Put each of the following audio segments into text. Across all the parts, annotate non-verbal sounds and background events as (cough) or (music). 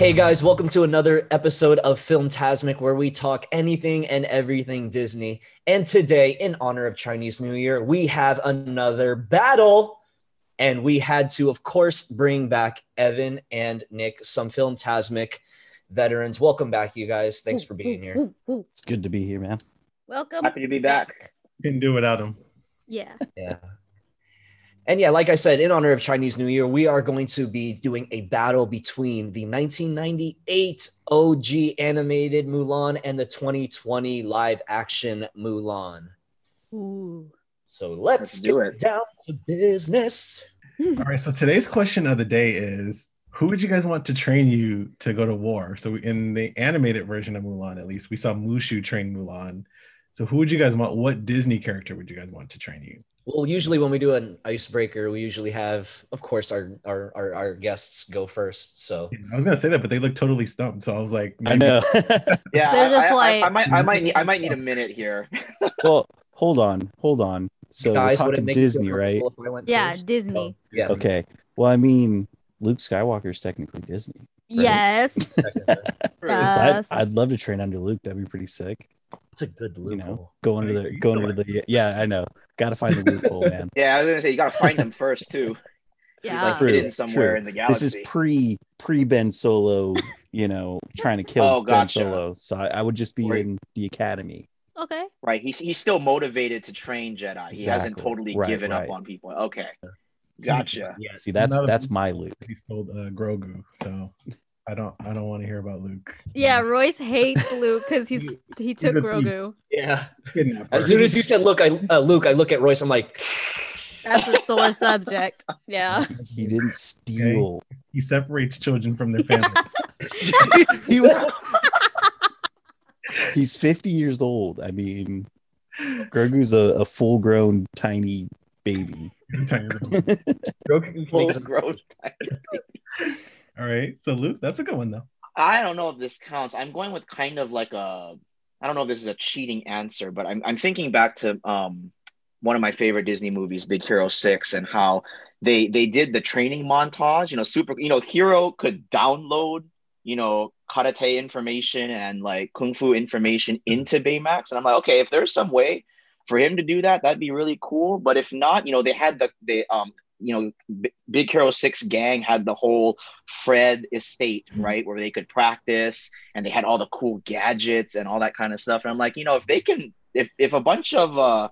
Hey guys, welcome to another episode of Filmtasmic where we talk anything and everything Disney. And today, in honor of Chinese New Year, we have another battle. And we had to, of course, bring back Evan and Nick, some Filmtasmic veterans. Welcome back, you guys. Thanks for being here. It's good to be here, man. Welcome. Happy to be back. Couldn't do without him. Yeah. Yeah. And yeah, like I said, in honor of Chinese New Year, we are going to be doing a battle between the 1998 OG animated Mulan and the 2020 live action Mulan. Ooh. So let's, Let's do get it. down to business. Hmm. All right. So today's question of the day is who would you guys want to train you to go to war? So in the animated version of Mulan, at least, we saw Mushu train Mulan. So who would you guys want? What Disney character would you guys want to train you? Well, usually when we do an icebreaker, we usually have, of course, our our our, our guests go first. So I was gonna say that, but they look totally stumped. So I was like, I know. (laughs) Yeah, They're I, just I- I- like- I, might, I might, need, I might need a (laughs) minute here. (laughs) well, hold on, hold on. So guys, we're talking make you feel Disney, right? comfortable if I went Yeah, first? Disney. Oh, yeah. Okay. Well, I mean, Luke Skywalker is technically Disney. Yes. Yes. I'd, I'd love to train under Luke. That'd be pretty sick. It's a good You know, going under Right, the you go still the yeah. I know. Got to find the loophole, man. (laughs) Yeah, I was gonna say you gotta find them first too. (laughs) Yeah. like True, hidden somewhere true. in the galaxy. This is pre pre Ben Solo. You know, trying to kill (laughs) Oh, Ben. Solo. So I, I would just be Right. in the academy. Okay. right. He's he's still motivated to train Jedi. He hasn't totally Right, given right. up on people. Okay, gotcha. Yeah. See, that's Another- that's my Luke. He stole uh, Grogu, so I don't, I don't want to hear about Luke. Yeah, Royce hates (laughs) Luke because he's he took a thief. Grogu. Yeah. Kidnapper. As soon as you said, "Look, I uh, Luke," I look at Royce. I'm like, That's a sore (laughs) subject. Yeah. He didn't steal. he separates children from their family. (laughs) he was he's 50 years old i mean grogu's a, a full-grown tiny baby Grogu Full makes- growth. All right, so Luke, that's a good one though. I don't know if this counts. I'm going with kind of like a I don't know if this is a cheating answer, but I'm I'm thinking back to um one of my favorite Disney movies, Big Hero 6, and how they they did the training montage, you know, super you know, Hero could download, you know, karate information and like kung fu information into Baymax. And I'm like, okay, if there's some way for him to do that, that'd be really cool. But if not, you know, they had the they um you know, B- Big Hero 6 gang had the whole Fred estate, right, where they could practice and they had all the cool gadgets and all that kind of stuff. And I'm like, you know, if they can, if if a bunch of, uh,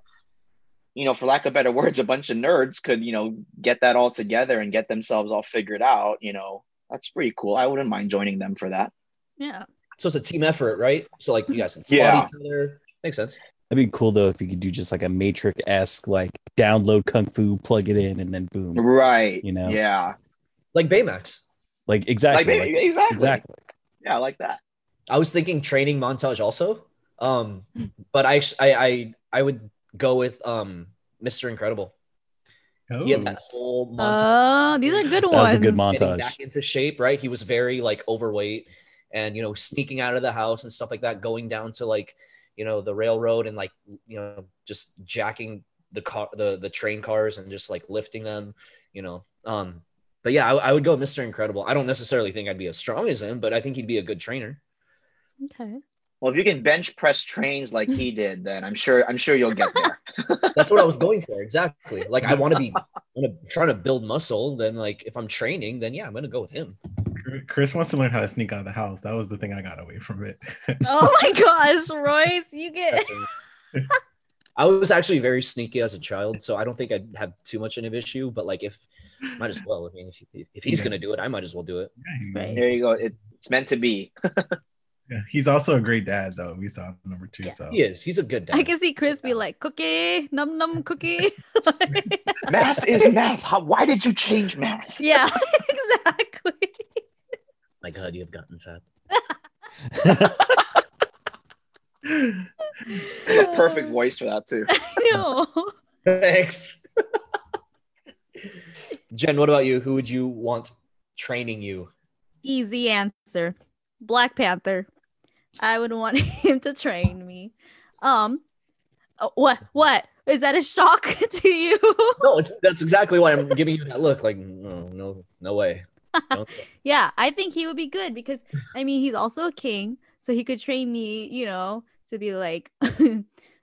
you know, for lack of better (laughs) words, a bunch of nerds could, you know, get that all together and get themselves all figured out, you know, that's pretty cool. I wouldn't mind joining them for that. Yeah. so it's a team effort, right? So like you guys can spot Yeah. each other. Makes sense. That'd be cool though if you could do just like a matrix-esque like download kung fu plug it in and then boom Right. You know? Yeah. Like Baymax. like exactly Like, like- exactly. exactly Yeah, I like that. I was thinking training montage also. Um, but I I I, I would go with um Mr. Incredible. He had Oh. that whole montage. Oh, these are good That ones. was a good getting montage. back into shape, right? He was very like overweight and you know sneaking out of the house and stuff like that, going down to like you know the railroad and like you know just jacking the car the the train cars and just like lifting them, you know. Um, but yeah, I, I would go Mr. Incredible. I don't necessarily think I'd be as strong as him, but I think he'd be a good trainer. Okay. Well, if you can bench press trains like he did, then I'm sure I'm sure you'll get there. (laughs) That's what I was going for exactly. Like I want to be, I'm trying to build muscle. Then like if I'm training, then yeah, I'm gonna go with him. Chris wants to learn how to sneak out of the house. That was the thing I got away from it. Oh my (laughs) gosh, Royce, you get I was actually very sneaky as a child, so I don't think I'd have too much of an issue. But like, if might as well. I mean, if, if he's Yeah. gonna do it, I might as well do it. Yeah, Right. there you go. It, it's meant to be. (laughs) yeah, he's also a great dad, though. We saw number two. Yeah. So He is. He's a good dad. I can see Chris be like, cookie, num num (laughs) cookie. math is math. How, why did you change math? yeah, exactly. My God, you have gotten fat. (laughs) The perfect voice for that too. (laughs) No. Thanks. Jen, what about you? Who would you want training you? Easy answer. Black Panther. I would want (laughs) him to train me. Um oh, what what? Is that a shock to you? No, it's that's exactly why I'm giving you that look. Like, no, no, no way. Don't- (laughs) yeah, I think he would be good because I mean he's also a king, so he could train me, you know, to be like (laughs)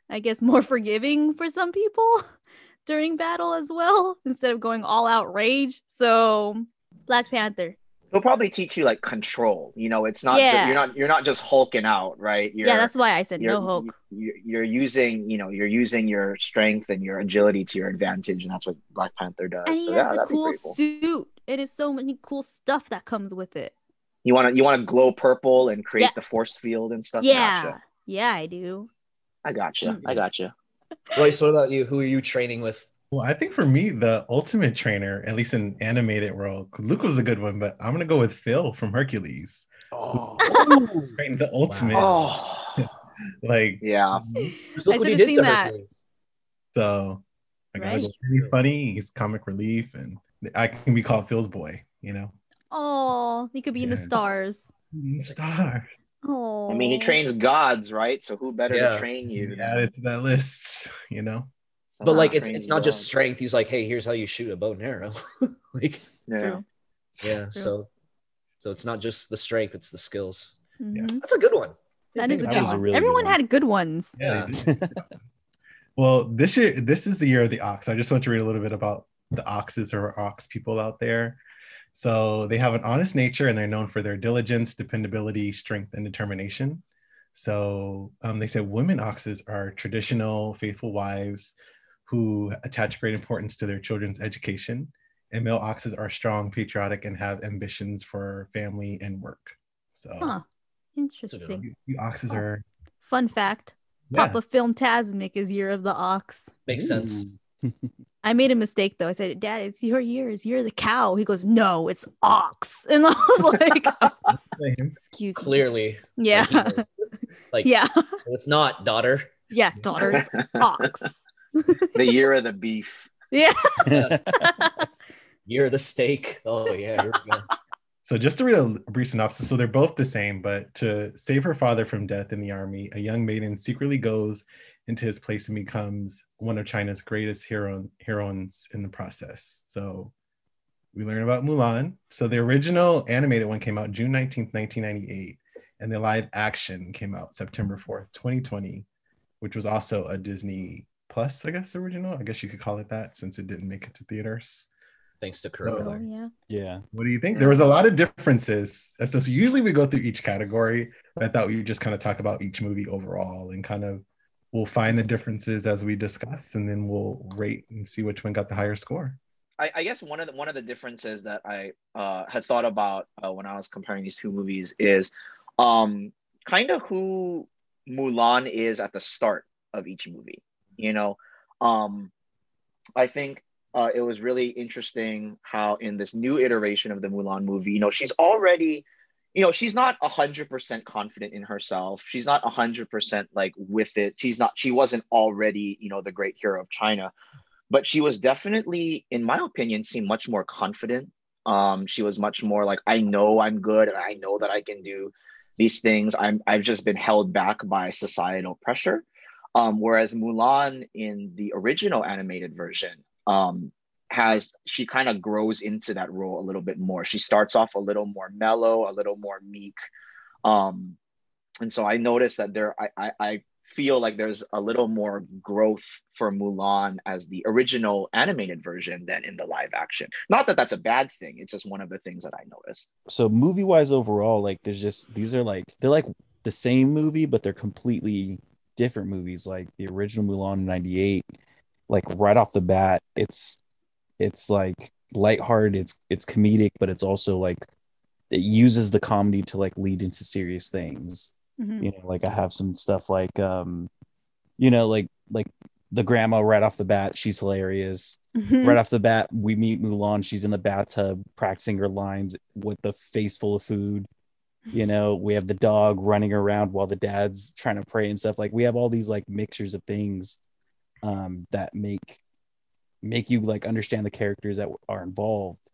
I guess more forgiving for some people (laughs) during battle as well, instead of going all out rage. So Black Panther. He'll probably teach you like control. You know, it's not ju- you're not you're not just hulking out, right? You're, yeah, that's why I said you're, no Hulk. You're, you're using, you know, you're using your strength and your agility to your advantage, and that's what Black Panther does. And so he yeah, has a that'd be cool cool. suit. It is so many cool stuff that comes with it. You want to you want to glow purple and create Yeah. the force field and stuff. yeah. Gotcha. Yeah, I do. I gotcha. I gotcha. (laughs) Royce, what about you? Who are you training with? Well, I think for me, the ultimate trainer, at least in animated world, Luke was a good one, but I'm gonna go with Phil from Hercules. Oh, Right, the ultimate, Oh, (laughs) like yeah. look what should've seen that. Hercules. so. I gotta Right. go. He's funny. He's comic relief, and I can be called Phil's boy. You know, Oh, he could be in the stars. star. Oh, I mean, he trains gods, right? So who better Yeah. to train you? You add it to that list. You know, But like, it's it's not just gods. strength. He's like, hey, here's how you shoot a bow and arrow. (laughs) like, Yeah. True. yeah. True. So, so it's not just the strength; it's the skills. Mhm. That's a good one. That is a good was a one. really good Everyone one. had good ones. Yeah. Well, this year, this is the year of the ox. I just want to read a little bit about the oxes or ox people out there. So they have an honest nature and they're known for their diligence, dependability, strength, and determination. So um, they said women oxes are traditional, faithful wives who attach great importance to their children's education. And male oxes are strong, patriotic, and have ambitions for family and work. So Huh. Interesting. you, you oxes are Fun fact: yeah. Papa Film Tasmic is year of the ox. Makes sense. I made a mistake though. I said, "Dad, it's your year. It's year of the cow." He goes, "No, it's ox." (laughs) And I was (laughs) like, "Excuse me." Clearly, Yeah. like, he like (laughs) yeah. "No, it's not, daughter. Yeah. Daughters. ox. the year of the beef. Yeah. You're the steak. Oh yeah. Here we go. So just to read a brief synopsis, so they're both the same, but to save her father from death in the army, a young maiden secretly goes into his place and becomes one of China's greatest hero heroines in the process. So we learn about Mulan. So the original animated one came out June 19th, 1998, and the live action came out September 4th, 2020, which was also a Disney Plus, I guess, original. I guess you could call it that since it didn't make it to theaters. Thanks to Oh, yeah. yeah. What do you think? There was a mm. lot of differences. So, so usually we go through each category, but I thought we would just kind of talk about each movie overall and kind of we'll find the differences as we discuss, and then we'll rate and see which one got the higher score. I, I guess one of the one of the differences that I uh, had thought about uh, when I was comparing these two movies is um, kind of who Mulan is at the start of each movie. You know, um, I think uh, it was really interesting how in this new iteration of the Mulan movie, you know, she's already, you know, she's not hundred percent confident in herself. She's not hundred percent like with it. She's not. She wasn't already, you know, the great hero of China but she was definitely in my opinion seemed much more confident um she was much more like i know i'm good and i know that i can do these things i'm i've just been held back by societal pressure um whereas mulan in the original animated version um has she kind of grows into that role a little bit more she starts off a little more mellow a little more meek um and so i noticed that there i i, I feel like there's a little more growth for Mulan as the original animated version than in the live action. Not that that's a bad thing. It's just one of the things that I noticed. So movie wise overall, like there's just these are like they're like the same movie, but they're completely different movies. Like the original Mulan in '98, like right off the bat, it's it's like lighthearted, it's it's comedic, but it's also like it uses the comedy to like lead into serious things. Mhm. You know, like I have some stuff like um, you know, like like the grandma right off the bat, she's hilarious Mhm. right off the bat, we meet Mulan. She's in the bathtub practicing her lines with the face full of food. You know, we have the dog running around while the dad's trying to pray and stuff. Like we have all these like mixtures of things um, that make make you like understand the characters that are involved.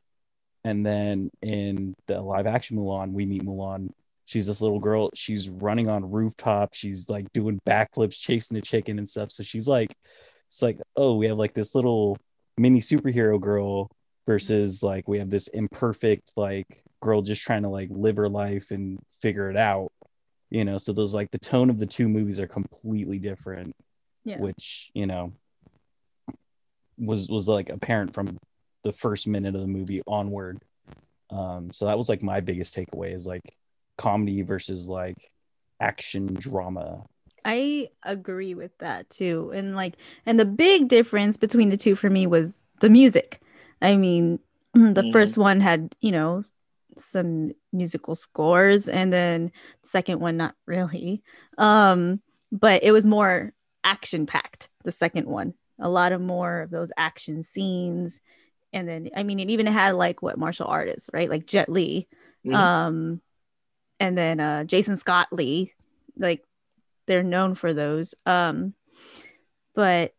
And then in the live action Mulan, we meet Mulan. She's this little girl. She's running on rooftops. She's like doing backflips, chasing the chicken and stuff. So she's like, it's like, oh, we have like this little mini superhero girl versus like we have this imperfect like girl just trying to like live her life and figure it out you know so those like the tone of the two movies are completely different Yeah. which you know was was like apparent from the first minute of the movie onward um so that was like my biggest takeaway is like comedy versus like action drama I agree with that too. And like and the big difference between the two for me was the music. I mean, (clears throat) the Mhm. first one had, you know, some musical scores and then the second one not really. Um but it was more action packed the second one. A lot of more of those action scenes and then I mean it even had like what martial artists, right? Like Jet Li Mhm. um and then uh jason scott lee like they're known for those um but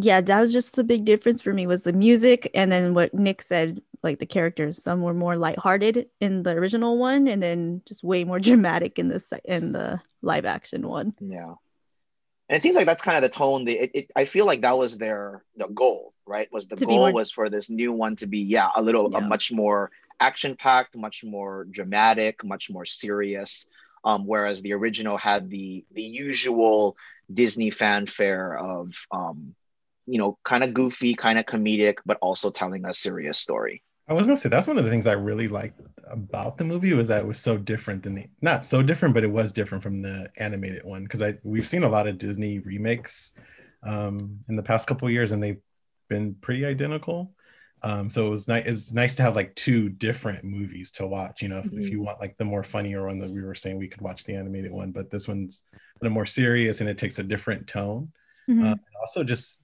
yeah that was just the big difference for me was the music and then what nick said like the characters some were more lighthearted in the original one and then just way more (laughs) dramatic in the in the live action one Yeah. And it seems like that's kind of the tone. They, it, it, I feel like that was their the goal, right? Was the goal more- was for this new one to be, yeah, a little, a much more action packed, much more dramatic, much more serious. Um, whereas the original had the the usual Disney fanfare of, um, you know, kind of goofy, kind of comedic, but also telling a serious story. I was gonna say that's one of the things I really liked about the movie was that it was so different than the not so different, but it was different from the animated one because I we've seen a lot of Disney remakes um, in the past couple of years and they've been pretty identical. Um, so it was nice. It's nice to have like two different movies to watch. You know, if, if you want like the more funnier one that we were saying, we could watch the animated one, but this one's a little more serious and it takes a different tone Mhm. uh, and also just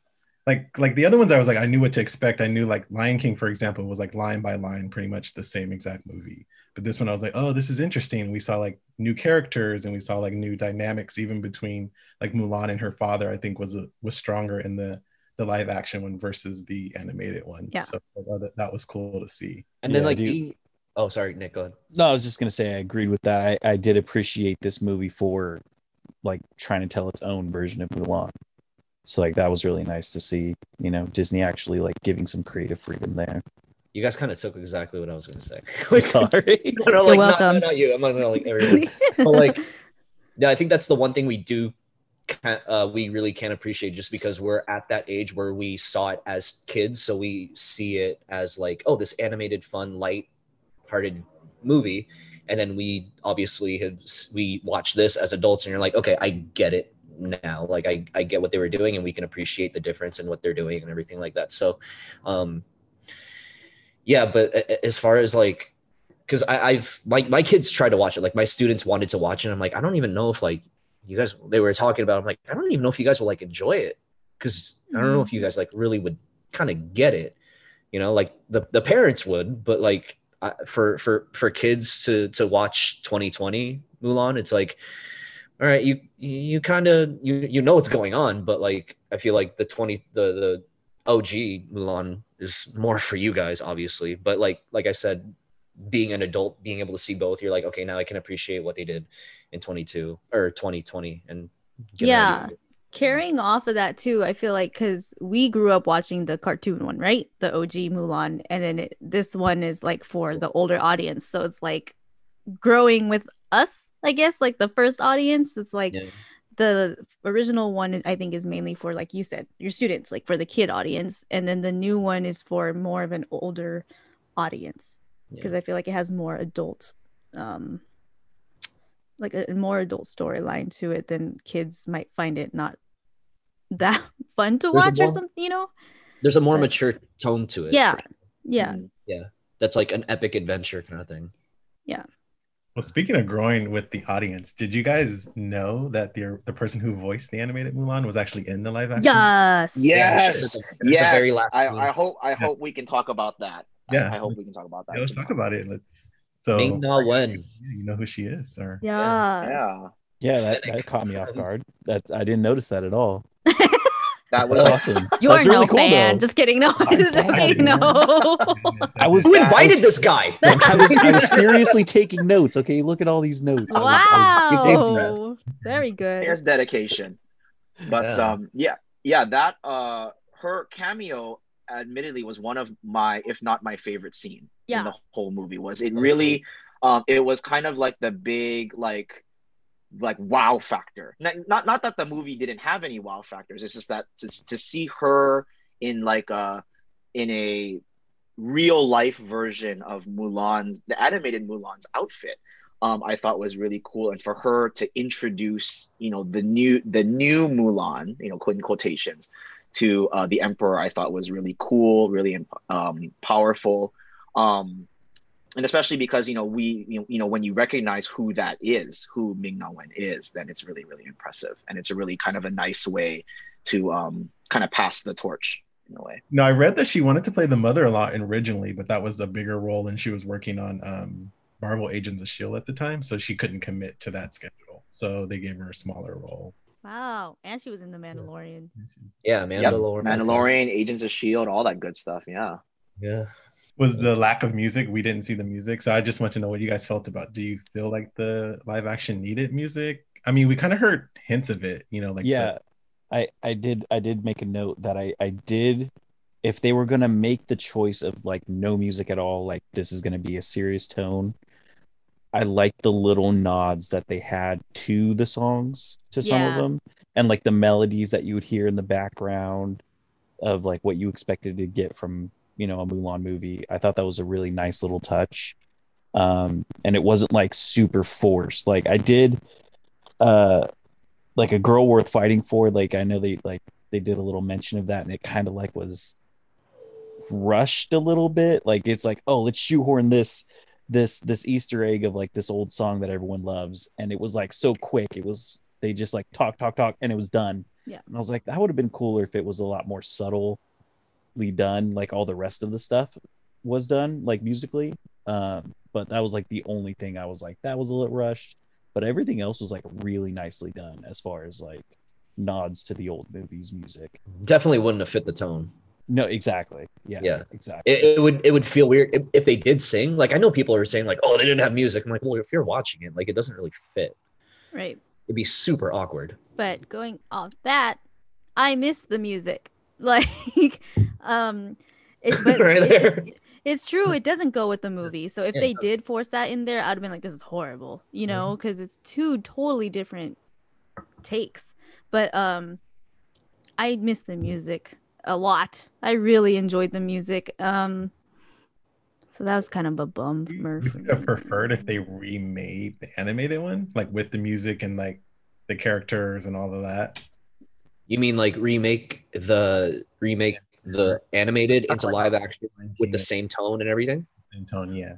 like like the other ones i was like i knew what to expect i knew like lion king for example was like line by line pretty much the same exact movie but this one i was like oh this is interesting we saw like new characters and we saw like new dynamics even between like mulan and her father i think was a, was stronger in the the live action one versus the animated one Yeah. so uh, that, that was cool to see And then Yeah, like dude. the oh sorry, Nick, go ahead. No, I was just gonna say I agreed with that. I, I did appreciate this movie for like trying to tell its own version of Mulan. So like that was really nice to see, you know, Disney actually like giving some creative freedom there. You guys kind of took exactly what I was gonna say. (laughs) I'm sorry. (laughs) no, no, like not, welcome. not you. I'm not gonna like (laughs) everyone. but like yeah i think that's the one thing we do ca- uh, we really can't appreciate just because we're at that age where we saw it as kids so we see it as like oh this animated fun light hearted movie and then we obviously have we watch this as adults and you're like okay i get it now. Like i, I get what they were doing and we can appreciate the difference in what they're doing and everything like that. So um yeah but as far as like because I've my, my kids tried to watch it. Like my students wanted to watch it. I'm like i don't even know if like you guys they were talking about i'm like i don't even know if you guys will like enjoy it. Because i don't know if you guys like really would kind of get it you know? Like the, the parents would but like I, for for for kids to to watch 2020 mulan it's like all right you you kind of you you know what's going on but like i feel like the 20 the the og mulan is more for you guys obviously. But like like i said being an adult being able to see both you're like okay now i can appreciate what they did in 22 or 2020 and Yeah. carrying off of that too i feel like because we grew up watching the cartoon one right? The og mulan and then it, this one is like for the older audience. So it's like growing with us i guess like the first audience it's like Yeah. the original one i think is mainly for like you said your students like for the kid audience and then the new one is for more of an older audience because i feel like it has more adult um like a more adult storyline to it than kids might find it not that (laughs) fun to There's watch or something you know there's a more But- mature tone to it Yeah. sure. yeah Mm. that's like an epic adventure kind of thing well speaking of growing with the audience did you guys know that the the person who voiced the animated mulan was actually in the live action yes Yes, At the yes. very last I. I hope I hope we can talk about that. I- Yeah. I, hope we can talk about that. yeah, let's talk about it let's so Ming Na Wen. You know who she is or yeah Yeah, Yeah, that, that caught me off guard. That I didn't notice that at all. (laughs) that was That's awesome. (laughs) you're That's really no cool, fan though. just kidding no (laughs) just kidding no (laughs) I was- who I invited was- this guy I was I was furiously taking notes. Okay, look at all these notes. I was- I was impressed. wow very good there's dedication. But Yeah. um, yeah, yeah, that uh, her cameo admittedly was one of my, if not my favorite scene Yeah. in the whole movie. Was it really? Um, it was kind of like the big like like wow factor. Not, not not that the movie didn't have any wow factors. It's just that to, to see her in like a in a real life version of Mulan's the animated Mulan's outfit. Um, I thought was really cool, and for her to introduce, you know, the new the new Mulan, you know, in quotations, to uh, the Emperor, I thought was really cool, really um, powerful. Um, and especially because you know we you know, you know when you recognize who that is who ming na wen is then it's really really impressive and it's a really kind of a nice way to um kind of pass the torch in a way No, I read that she wanted to play the mother a lot originally, but that was a bigger role, and she was working on um, Marvel Agents of Shield at the time, so she couldn't commit to that schedule. So they gave her a smaller role. Wow. And she was in The Mandalorian. Yeah, Yep, Mandalorian. mandalorian agents of shield all that good stuff yeah Yeah. Was the lack of music? We didn't see the music, so I just want to know what you guys felt about. Do you feel like the live action needed music? I mean, we kind of heard hints of it, you know, like the- yeah i i did i did make a note that i i did if they were going to make the choice of like no music at all like this is going to be a serious tone i like the little nods that they had to the songs to some of them and like the melodies that you would hear in the background of like what you expected to get from you know a mulan movie. I thought that was a really nice little touch. Um and it wasn't like super forced. Like i did uh like a girl worth fighting for. Like i know they like they did a little mention of that and it kind of like was rushed a little bit. Like it's like oh let's shoehorn this this this easter egg of like this old song that everyone loves. And it was like so quick. It was they just like talk talk talk and it was done. Yeah. and i was like that would have been cooler if it was a lot more subtly done like all the rest of the stuff was done like musically um but that was like the only thing i was like that was a little rushed but everything else was like really nicely done as far as like nods to the old movies music Definitely wouldn't have fit the tone. no exactly yeah Yeah. exactly It, it would it would feel weird if, if they did sing. Like I know people are saying like, oh, they didn't have music. I'm like, well, if you're watching it, like it doesn't really fit. Right. It'd be super awkward. But going off that, I miss the music. (laughs) Like, um, it, (laughs) but Right it- it's, it's true. It doesn't go with the movie. So if Yeah, they did force that in there, I'd have been like, this is horrible, you know, because it's two totally different takes. But um, I miss the music a lot. I really enjoyed the music. Um, so that was kind of a bummer you for would have preferred if they remade the animated one, like with the music and like the characters and all of that. You mean like remake the remake the animated into live action with the same tone and everything? Same tone, yeah.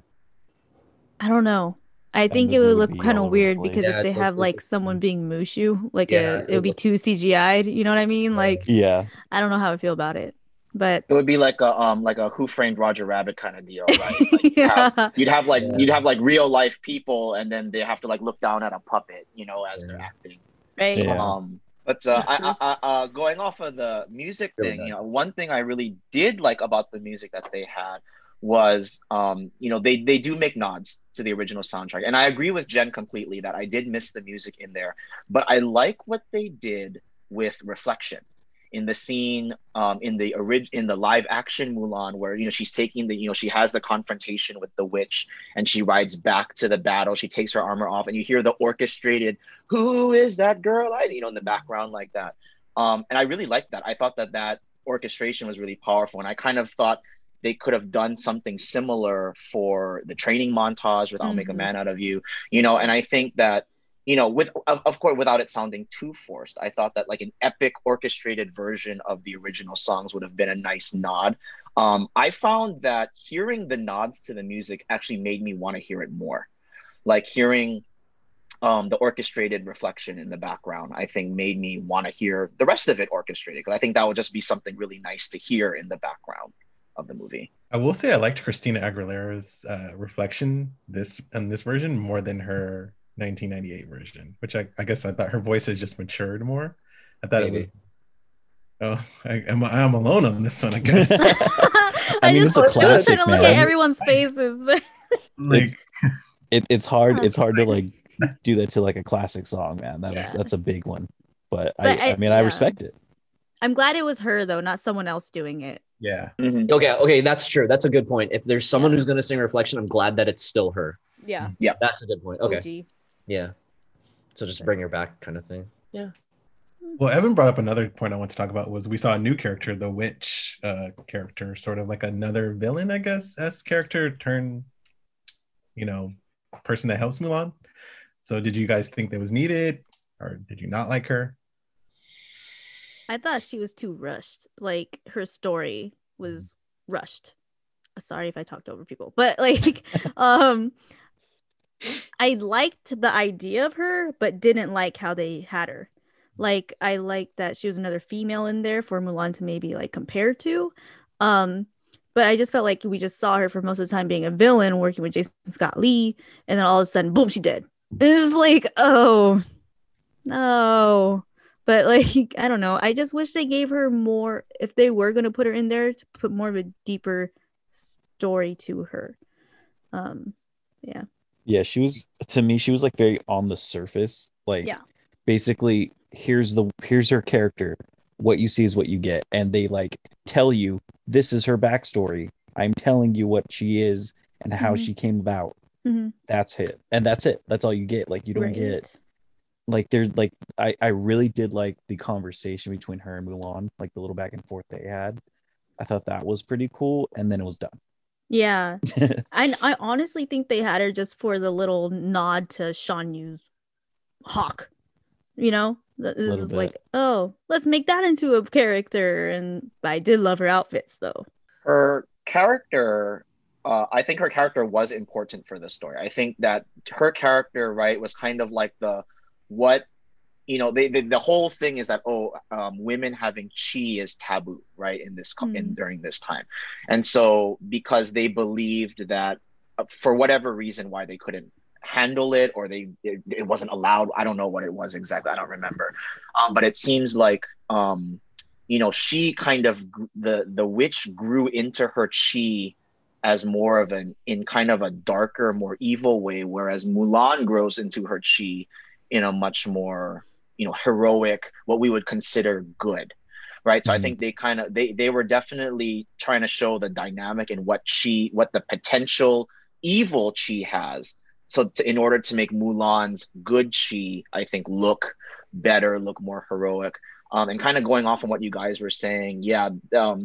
I don't know. I That think it movie would would look be kind all of over the weird because place. if they Yeah, have it- like someone being Mushu, like Yeah, a, it it would be would- too CGI'd. You know what I mean? Like yeah I don't know how I feel about it, but it would be like a um like a who framed roger rabbit kind of deal right like (laughs) you'd, have, yeah, you'd have like Yeah. you'd have like real life people and then they have to like look down at a puppet you know as they're acting right. Yeah. Um, but uh, I, I, uh, going off of the music thing, nice. you know, one thing I really did like about the music that they had was, um, you know, they they do make nods to the original soundtrack, and I agree with Jen completely that I did miss the music in there, but I like what they did with reflection in the scene um, in the orig- in the live action Mulan where you know she's taking the you know she has the confrontation with the witch and she rides back to the battle. She takes her armor off and you hear the orchestrated who is that girl? I you know in the background like that. Um, and I really liked that. I thought that that orchestration was really powerful and I kind of thought they could have done something similar for the training montage with I'll make a Mhm. man out of you you know and I think that you know with of, of course without it sounding too forced i thought that like an epic orchestrated version of the original songs would have been a nice nod. Um, i found that hearing the nods to the music actually made me want to hear it more. Like hearing um, the orchestrated reflection in the background i think made me want to hear the rest of it orchestrated because i think that would just be something really nice to hear in the background of the movie. I will say I liked Christina Aguilera's uh, reflection this and this version more than her 1998 version, which I, I guess I thought her voice has just matured more. I thought it was. Oh, I, am I'm alone on this one. I guess. (laughs) I, mean, just it's a I was trying classic, to look man. at everyone's faces, but like, it, it's hard it's hard to like (laughs) do that to like a classic song man that was Yeah. that's a big one but, But I, I I- mean i respect it I'm glad it was her though, not someone else doing it. Yeah. Mhm. Okay, okay, that's true. That's a good point. If there's someone who's gonna sing Reflection, I'm glad that it's still her. Yeah. Yeah. That's a good point. Okay, OG. Yeah. So just bring her back, kind of thing. Yeah. Well, Evan brought up another point I want to talk about was we saw a new character, the witch uh, character, sort of like another villain, I guess, s character turn, you know, person that helps Mulan. So, did you guys think that was needed, or did you not like her? I thought she was too rushed. Like her story was rushed. Uh, Sorry if I talked over people, but like, (laughs) um, I liked the idea of her, but didn't like how they had her. Like, I liked that she was another female in there for Mulan to maybe like compare to. Um, but I just felt like we just saw her for most of the time being a villain, working with Jason Scott Lee, and then all of a sudden, boom, she dead. And it's like, oh no but like (laughs) i don't know i just wish they gave her more if they were going to put her in there to put more of a deeper story to her um yeah Yeah, she was to me, she was like very on the surface. Like Yeah. basically, here's the here's her character. What you see is what you get. And they like tell you this is her backstory. I'm telling you what she is and how Mhm. she came about. Mhm. That's it. And that's it. That's all you get. Like you don't Right. get like there's like I, I really did like the conversation between her and Mulan, like the little back and forth they had. I thought that was pretty cool, and then it was done. Yeah. (laughs) I, I honestly think they had her just for the little nod to Shan Yu's hawk you know? This is bit. like oh let's make that into a character. And i did love her outfits though. Her character uh, i think her character was important for this story. I think that her character right was kind of like the what you know they, they the whole thing is that oh um, women having chi is taboo right in this co- in Mm. during this time and so because they believed that uh, for whatever reason why they couldn't handle it or they it, it wasn't allowed i don't know what it was exactly i don't remember um, but it seems like um, you know she kind of gr- the the witch grew into her chi as more of an in kind of a darker more evil way whereas mulan grows into her chi in a much more you know heroic what we would consider good right? So i Mhm. think they kind of they they were definitely trying to show the dynamic and what she what the potential evil chi has. So to, in order to make mulan's good chi i think look better look more heroic. Um, and kind of going off on what you guys were saying yeah um,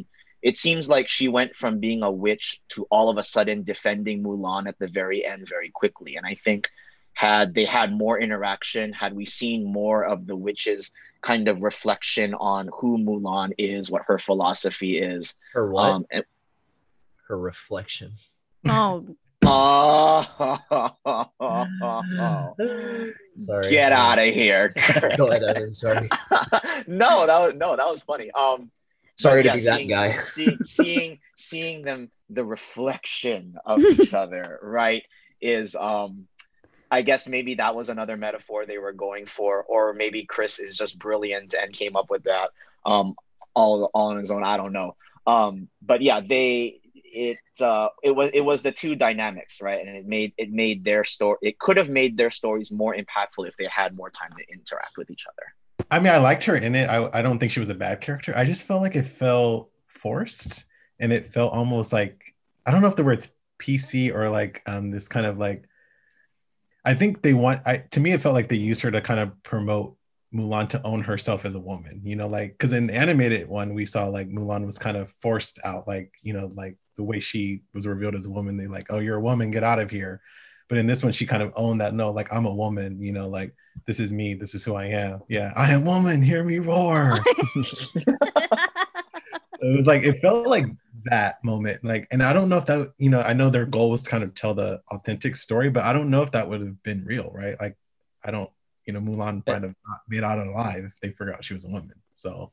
it seems like she went from being a witch to all of a sudden defending mulan at the very end very quickly. And i think had they had more interaction had we seen more of the witch's kind of reflection on who mulan is what her philosophy is Her what? um and, Her reflection. oh oh, (laughs) (laughs) Sorry. get out of here (laughs) Go ahead, Evan. Sorry. no that was no that was funny um Sorry to yeah, be that seeing, guy. seeing, seeing seeing them the reflection of each other right is um i guess maybe that was another metaphor they were going for or maybe chris is just brilliant and came up with that um all all on his own i don't know um but yeah they it uh it was it was the two dynamics right and it made it made their story it could have made their stories more impactful if they had more time to interact with each other I mean, I liked her in it. I, I don't think she was a bad character. I just felt like it felt forced and it felt almost like I don't know if the word's PC or like um this kind of like I think they want I to me it felt like they used her to kind of promote Mulan to own herself as a woman, you know, like because in the animated one we saw like Mulan was kind of forced out, like you know, like the way she was revealed as a woman, they like, oh, you're a woman, get out of here. But in this one, she kind of owned that. No, like I'm a woman, you know, like this is me, this is who I am. Yeah, I am woman. Hear me roar. (laughs) (laughs) it was like it felt like that moment like and i don't know if that you know i know their goal was to kind of tell the authentic story but i don't know if that would have been real right like i don't you know mulan might have not made out alive if they figured out she was a woman so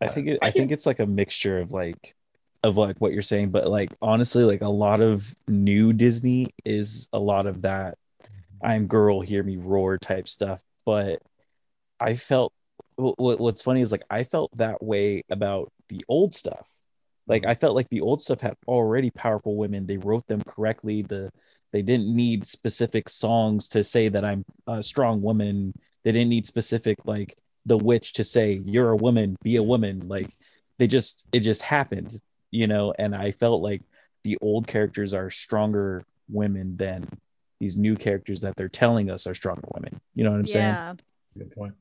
I think it, I think it's like a mixture of like of like what you're saying, but like honestly, like a lot of new Disney is a lot of that I'm girl, hear me roar type stuff. But I felt wh- wh- what's funny is like I felt that way about the old stuff. Like mm-hmm. I felt like the old stuff had already powerful women. They wrote them correctly. The they didn't need specific songs to say that I'm a strong woman. They didn't need specific like the witch to say you're a woman, be a woman. Like they just it just happened, you know, and I felt like the old characters are stronger women than these new characters that they're telling us are stronger women. You know what I'm saying? yeah. Good point.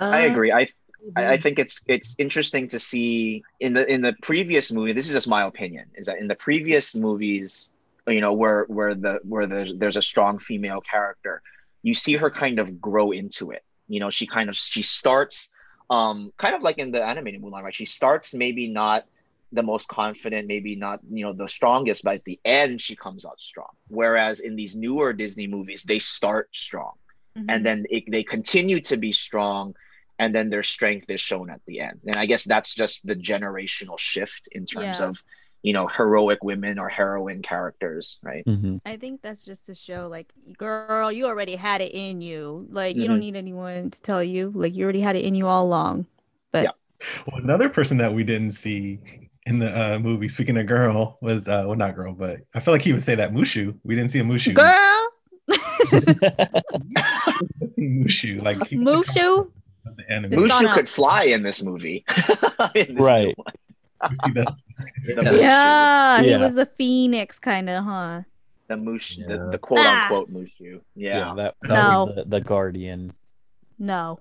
Uh, I agree. I I, I think it's it's interesting to see in the in the previous movie. This is just my opinion. Is that in the previous movies, you know, where where the where there's there's a strong female character, you see her kind of grow into it. You know, she kind of she starts, um, kind of like in the animated Mulan, right? She starts maybe not the most confident, maybe not you know the strongest, but at the end she comes out strong. Whereas in these newer Disney movies, they start strong Mhm. and then it, they continue to be strong and then their strength is shown at the end and i guess that's just the generational shift in terms Yeah. of you know heroic women or heroine characters right Mhm. I think that's just to show, like, girl, you already had it in you. Like, you don't need anyone to tell you. Like, you already had it in you all along. But Yeah. Well, another person that we didn't see in the uh, movie, speaking of girl, was uh, well, not girl, but I feel like he would say that Mushu. We didn't see a Mushu. girl, (laughs) Mushu, like he was the Mushu. Of the anime. It's We gone mushu could fly in this movie (laughs) In this Right. new one. see that. (laughs) The Yeah. Yeah, he Yeah. was the phoenix, kind of, huh? the mush Yeah. the, the quote Ah. unquote mushu yeah. yeah, that, that No. was the, the guardian. No,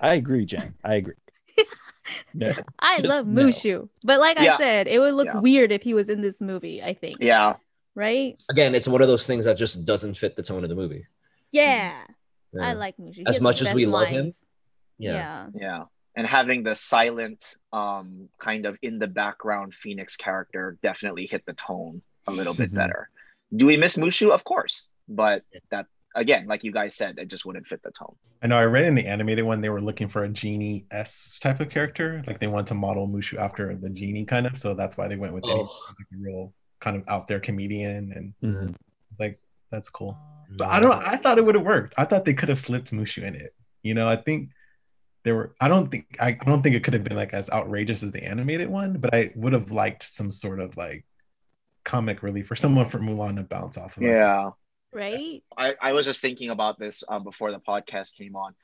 I agree, Jen. I agree. (laughs) No. I Just love no. Mushu, but like Yeah. I said, it would look Yeah. weird if he was in this movie. I think, yeah right? Again, it's one of those things that just doesn't fit the tone of the movie. Yeah, Yeah. I like Mushu. As much as best we love him, lines. Yeah. yeah. yeah and having the silent um kind of in the background phoenix character definitely hit the tone a little bit (laughs) better do we miss mushu of course but that again like you guys said it just wouldn't fit the tone I know I read in the animated one they were looking for a genie s type of character, like they wanted to model Mushu after the genie kind of. So that's why they went with Oh. it. like a real kind of out there comedian, and Mhm. like that's cool. But I don't. I thought it would have worked. I thought they could have slipped Mushu in it. You know, I think there were. I don't think. I, I don't think it could have been like as outrageous as the animated one. But I would have liked some sort of like comic relief or someone from Mulan to bounce off of. yeah Right? I, I was just thinking about this um, before the podcast came on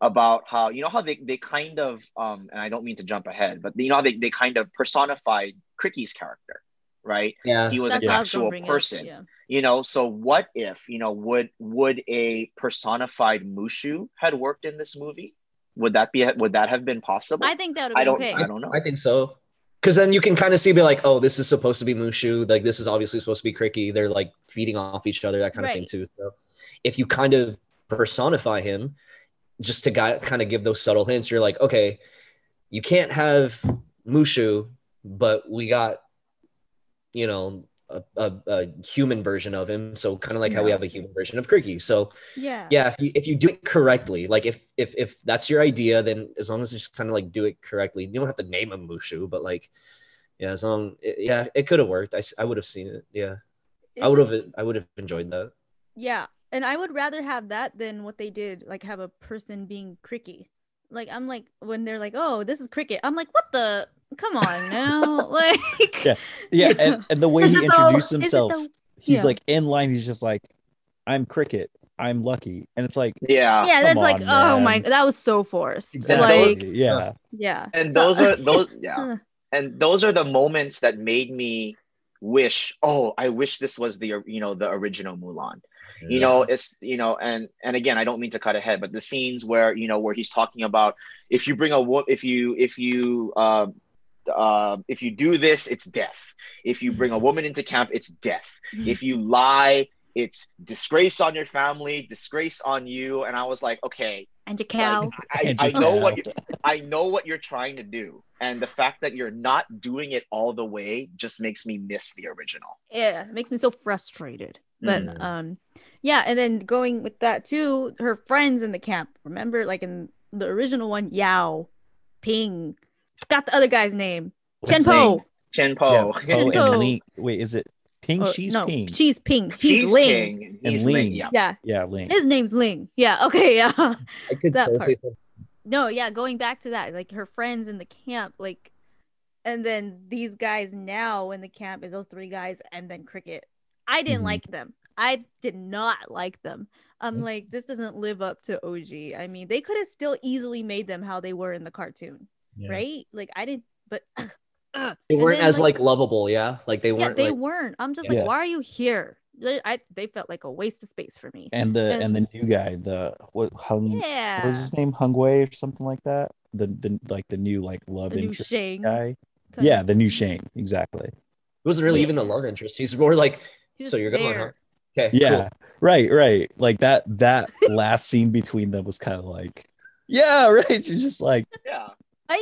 about how you know how they, they kind of um and I don't mean to jump ahead, but you know how they, they kind of personified Cri-Kee's character, right? Yeah. He was That's an what was gonna actual bring up, person. Yeah. You know, so what if, you know, would would a personified Mushu had worked in this movie? Would that be would that have been possible? I think that would I don't okay. I don't know. I think so. Because then you can kind of see, be like, oh, this is supposed to be Mushu. Like, this is obviously supposed to be Cri-Kee. They're like feeding off each other, that kind of thing, too. So if you kind of personify him, just to guy, kind of give those subtle hints, you're like, okay, you can't have Mushu, but we got, you know, a, a, a human version of him. So kind of like how we have a human version of Cri-Kee. So Yeah. yeah if you, if you do it correctly like if if if that's your idea then as long as you just kind of like do it correctly you don't have to name him mushu but like yeah as long it, yeah it could have worked I I would have seen it yeah It's i would have i would have enjoyed that Yeah. And I would rather have that than what they did, like have a person being Cri-Kee. Like I'm like when they're like, "Oh, this is cricket." I'm like, "What the? Come on now!" (laughs) like, Yeah. Yeah, Yeah. And, and the way Is he it introduced Is it himself, though? he's Yeah. like in line. He's just like, "I'm Cricket. I'm lucky," and it's like, yeah. yeah, that's come like, on, oh my, man. that was so forced. exactly, Like, yeah, yeah. And So- those are (laughs) those yeah. And those are the moments that made me wish oh i wish this was the you know the original mulan you know it's you know and and again i don't mean to cut ahead but the scenes where you know where he's talking about if you bring a if you if you uh, uh, if you do this it's death if you bring a woman into camp it's death if you lie it's disgrace on your family disgrace on you and i was like okay and your cow. like, I, And I know cow. what you're, I know what you're trying to do, and the fact that you're not doing it all the way just makes me miss the original. yeah, it makes me so frustrated. But Mhm. um, yeah, and then going with that too, her friends in the camp. Remember, like in the original one, Yao, Ping, got the other guy's name, Chen Po. Chen yeah. Po, Po Chen Po. Ling. Wait, is it Ping? Or- she's no, Ping. She's Ping. He's She's Ling. King. And He's Ling. Ling. Yeah. Yeah, Yeah, Ling. his name's Ling. Yeah. Okay. Yeah. i could that so part. say something. no. Yeah. Going back to that, like her friends in the camp, like, and then these guys now in the camp is those three guys, and then Cricket. I didn't Mhm. like them. I did not like them. I'm like, this doesn't live up to OG. I mean, they could have still easily made them how they were in the cartoon, Yeah. right? Like, I didn't but (clears throat) ugh, They weren't then, as like- like lovable, yeah. Like they weren't they like weren't. I'm just Yeah. like, why are you here? They, I, they felt like a waste of space for me. And the and, And- the new guy, the what Hung Yeah. what was his name? Hung Wei or something like that. The the like the new like love The interest Shang. guy. Yeah, the new Shang, exactly. it wasn't really Yeah. even a love interest. He's more like, he so you're going, huh? Okay, Yeah, right, right. Like that that last scene between them was kind of like, yeah, right. (laughs) She's just like, Yeah. Bye.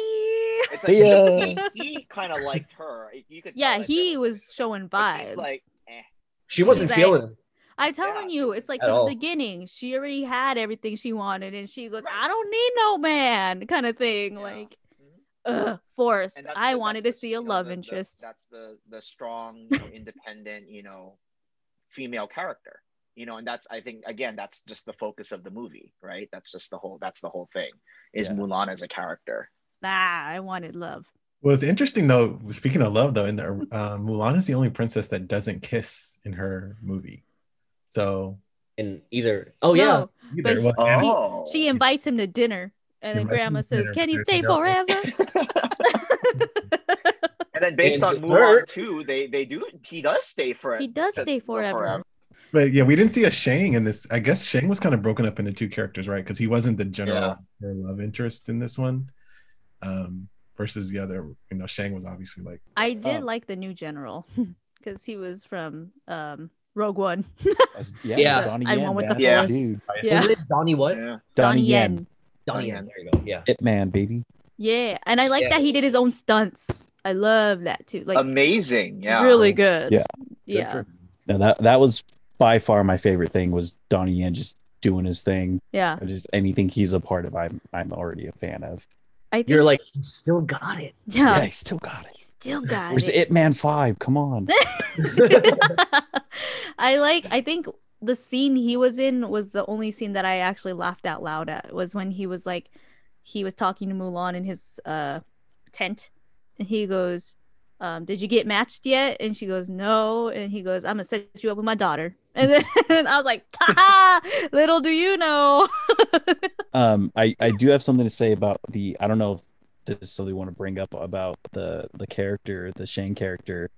It's (laughs) like Yeah. he, he kind of liked her. You could. Yeah, he there was showing but vibes. she's like, eh. She wasn't He's feeling him. I'm telling Yeah, you, it's like at from all. the beginning, she already had everything she wanted, and she goes, "I don't need no man," (laughs) kind of thing. Yeah. Like, Mhm. ugh, forced. I the- wanted that's to the, see a you know, love the- the- interest. that's the the strong, you (laughs) know, independent, you know, female character. You know, and that's I think again that's just the focus of the movie, right? That's just the whole that's the whole thing is Yeah. Mulan as a character. Ah, I wanted love. Well, it's interesting though. Speaking of love, though, in the uh, Mulan is the only princess that doesn't kiss in her movie. So In either, oh yeah, No, either, But well, he- Oh, she invites him to dinner, and then Grandma says, dinner "Can he stay he's forever?" (laughs) and then based And on dessert. Mulan too, they they do he does stay for he does stay forever. but yeah, we didn't see a Shang in this. I guess Shang was kind of broken up into two characters, right? Because he wasn't the general her love interest in this one, um, versus the other. You know, Shang was obviously like I did Oh. like the new general (laughs) because he was from um, Rogue One. (laughs) yeah, Yeah. it's Donnie I Yen, went with the Yeah. dude. Yeah, Was it Donnie what? Yeah. Donnie Donnie Yen, Yen. Donnie Yen. There you go. Yeah. Ip Man, baby. Yeah, and I like Yeah. that he did his own stunts. I love that too. Like Amazing, yeah. really good. Yeah. Good yeah. for- No, that that was by far my favorite thing was Donnie Yen just doing his thing. yeah. Or Just anything he's a part of, I'm I'm already a fan of. I think, You're like, he still got it. (laughs) Yeah, yeah, he still got it. he still got Where's it. Ip Man Five? Come on. (laughs) I like I think the scene he was in was the only scene that I actually laughed out loud at was when he was like he was talking to Mulan in his uh tent and he goes um, did you get matched yet? And she goes, no. And he goes, I'm gonna set you up with my daughter. (laughs) And then (laughs) I was like, little do you know. (laughs) Um, I I do have something to say about the. I don't know if this is something you want to bring up about the the character, the Shang character,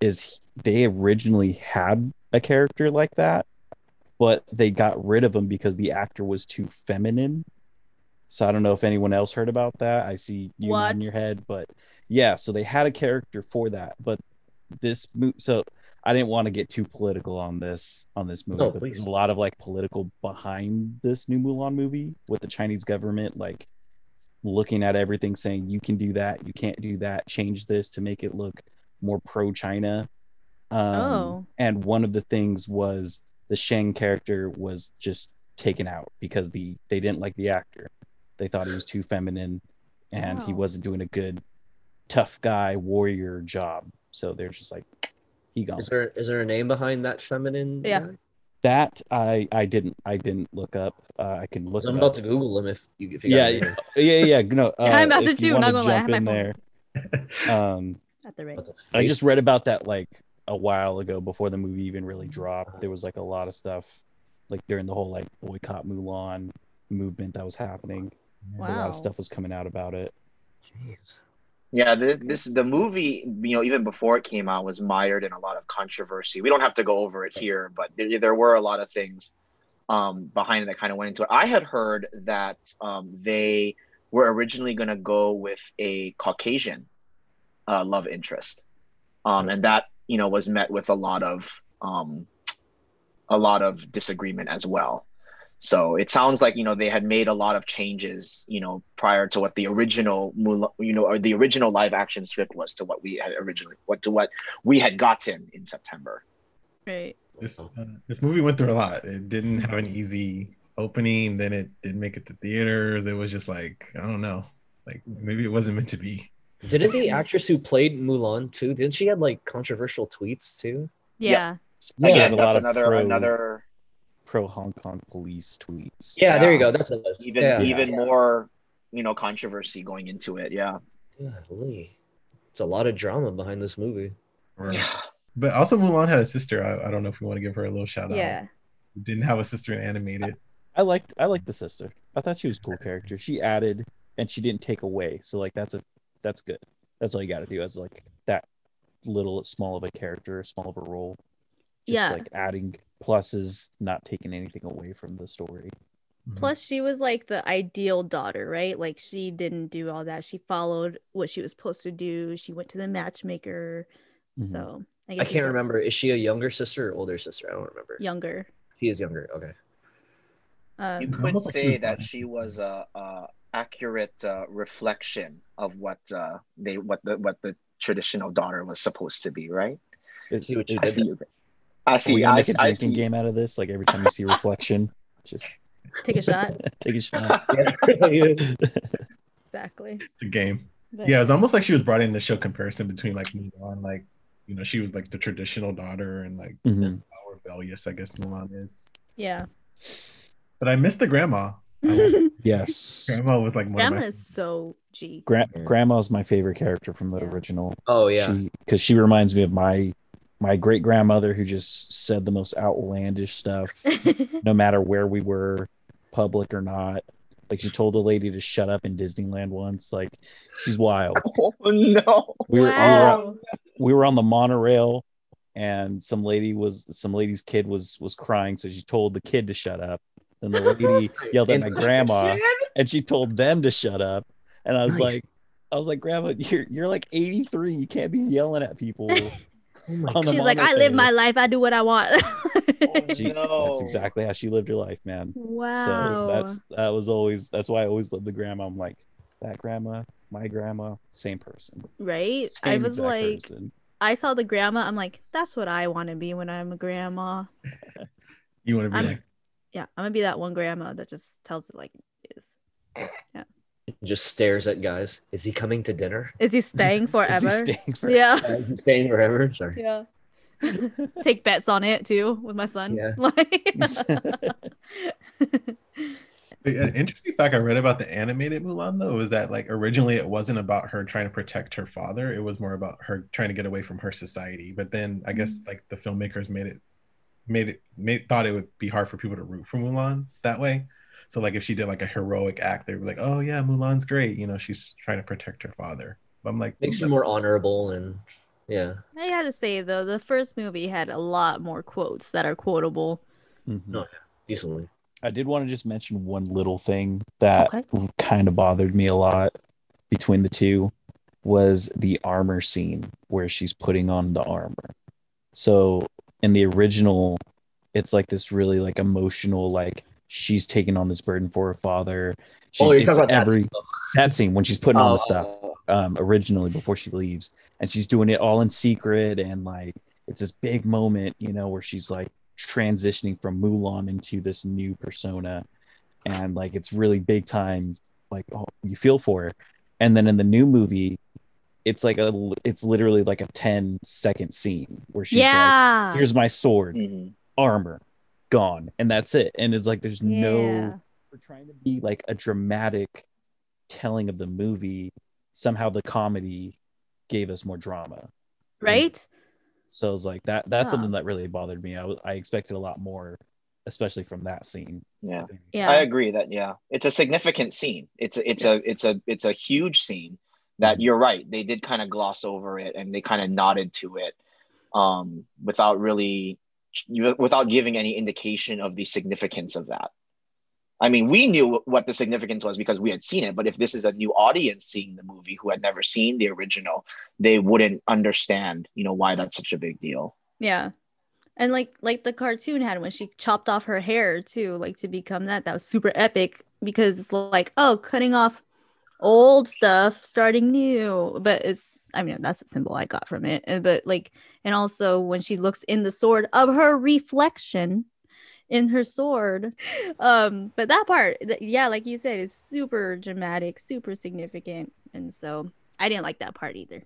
is they originally had a character like that, but they got rid of him because the actor was too feminine. So I don't know if anyone else heard about that. I see you What? nodding your head, but yeah. So they had a character for that, but this mo- so I didn't want to get too political on this on this movie, No, but please. there's a lot of like political behind this new Mulan movie with the Chinese government like looking at everything saying you can do that, you can't do that, change this to make it look more pro China. Um, Oh. and one of the things was the Shang character was just taken out because the they didn't like the actor. They thought he was too feminine and he wasn't doing a good tough guy warrior job. So they're just like he gone. Is there is there a name behind that feminine? Yeah. guy? That I I didn't I didn't look up. Uh, I can look. 'Cause I'm about up. to Google him if you if you Yeah, (laughs) yeah, yeah, yeah. No, (laughs) uh, I'm about to if you too, wanna not gonna lie, I jump have my in there. (laughs) Um, At the rate. I just read about that like a while ago before the movie even really dropped. There was like a lot of stuff like during the whole like boycott Mulan movement that was happening. A lot of stuff was coming out about it. Jeez. Yeah, this, this the movie, you know, even before it came out, was mired in a lot of controversy. We don't have to go over it here, but there, there were a lot of things um, behind it that kind of went into it. I had heard that um, they were originally going to go with a Caucasian uh, love interest, um, and that you know was met with a lot of um, a lot of disagreement as well. So it sounds like you know they had made a lot of changes, you know, prior to what the original, Mul- you know, or the original live action script was to what we had originally, what to what we had gotten in September. Right. this uh, this movie went through a lot. It didn't have an easy opening. Then it didn't make it to theaters. It was just like I don't know, like maybe it wasn't meant to be. Didn't the actress who played Mulan too? Didn't she have like controversial tweets too? Yeah. She Again, had a that's lot another pro, another pro Hong Kong police tweets. Yeah, there you go. That's a, even yeah. even Yeah. more, you know, controversy going into it. Yeah. Golly. It's a lot of drama behind this movie. Or- But also Mulan had a sister. I, I don't know if we want to give her a little shout out. Yeah. Didn't have a sister in animated. I liked I liked the sister. I thought she was a cool character. She added and she didn't take away. So like that's a that's good. That's all you got to do as like that little small of a character, small of a role. Just Yeah. like adding pluses, not taking anything away from the story. Mhm. Plus, she was like the ideal daughter, right? Like she didn't do all that. She followed what she was supposed to do. She went to the matchmaker. Mhm. So I, I guess she's can't a remember. Is she a younger sister or older sister? I don't remember. Younger. She is younger. Okay. Um, You Almost could like she say was that blind. she was a, a accurate uh, reflection of what uh, they what the what the traditional daughter was supposed to be, right? It's, See what you I it's, did see. You. I are we see. gonna I, make a I drinking see. game out of this? Like every time you see reflection, (laughs) just take a shot. (laughs) take a shot. (laughs) Yeah, it really is. Exactly. It's a game. But- Yeah, it's almost like she was brought in to show comparison between like Mulan, like you know, she was like the traditional daughter and like Mhm. how rebellious I guess Mulan is. Yeah. But I miss the grandma. Yes. grandma was like Grandma my is so G. Gra- grandma's my favorite character from the Yeah. original. Oh yeah. She because she reminds me of my my great grandmother who just said the most outlandish stuff (laughs) no matter where we were, public or not. Like she told the lady to shut up in Disneyland once. Like she's wild. (laughs) Oh no! We were, we were wow. we were on the monorail and some lady was some lady's kid was was crying, so she told the kid to shut up. Then the (laughs) lady yelled at my grandma and she told them to shut up. And I was Nice. like, I was like, Grandma, you're you're like 83. You can't be yelling at people. Oh my She's like, I live my life. I do what I want. (laughs) (laughs) She- No. That's exactly how she lived her life, man. wow. So that's that was always that's why I always loved the grandma. I'm like, that grandma, my grandma, same person. right. I Same was like, person. I saw the grandma. I'm like, that's what I want to be when I'm a grandma. you want to be I'm- like Yeah, I'm gonna be that one grandma that just tells it like it is. Just stares at guys. Is he coming to dinner? Is he staying (laughs) Is he forever? staying for- yeah. Uh, is he staying forever? Sorry. Yeah. (laughs) Take bets on it too with my son. Yeah. (laughs) Like- an interesting fact I read about the animated Mulan though was that like originally it wasn't about her trying to protect her father. It was more about her trying to get away from her society. But then I guess like the filmmakers made it made it made thought it would be hard for people to root for Mulan that way. So like if she did like a heroic act, they were like, "Oh yeah, Mulan's great. You know, she's trying to protect her father." But I'm like, Makes you more honorable and yeah. I had to say though, the first movie had a lot more quotes that are quotable. Mhm. No. Decently. I did want to just mention one little thing that Okay. kind of bothered me a lot between the two was the armor scene where she's putting on the armor. So in the original, it's like this really like emotional, like she's taking on this burden for her father. She's, Oh, you're talking about every that. that scene when she's putting on Oh, the stuff oh, um originally before she leaves and she's doing it all in secret and like it's this big moment you know where she's like transitioning from Mulan into this new persona and like it's really big time like oh, you feel for her and then in the new movie it's like a it's literally like a 10 second scene where she's yeah. like here's my sword Mhm. armor gone and that's it and it's like there's Yeah. no we're trying to be like a dramatic telling of the movie somehow the comedy gave us more drama right? so it was like that that's Yeah. something that really bothered me I I expected a lot more especially from that scene Yeah. Yeah. I agree that yeah, it's a significant scene. It's it's Yes. a it's a it's a huge scene that Mhm. you're right. They did kind of gloss over it and they kind of nodded to it um without really without giving any indication of the significance of that. I mean, we knew what the significance was because we had seen it, but if this is a new audience seeing the movie who had never seen the original, they wouldn't understand, you know, why that's such a big deal. Yeah. And like like the cartoon had when she chopped off her hair too, like to become that. That was super epic because it's like, oh, cutting off old stuff, starting new. But it's I mean, that's the symbol I got from it. But like and also when she looks in the sword of her reflection in her sword. Um, but that part, th- yeah, like you said, is super dramatic, super significant. And so I didn't like that part either.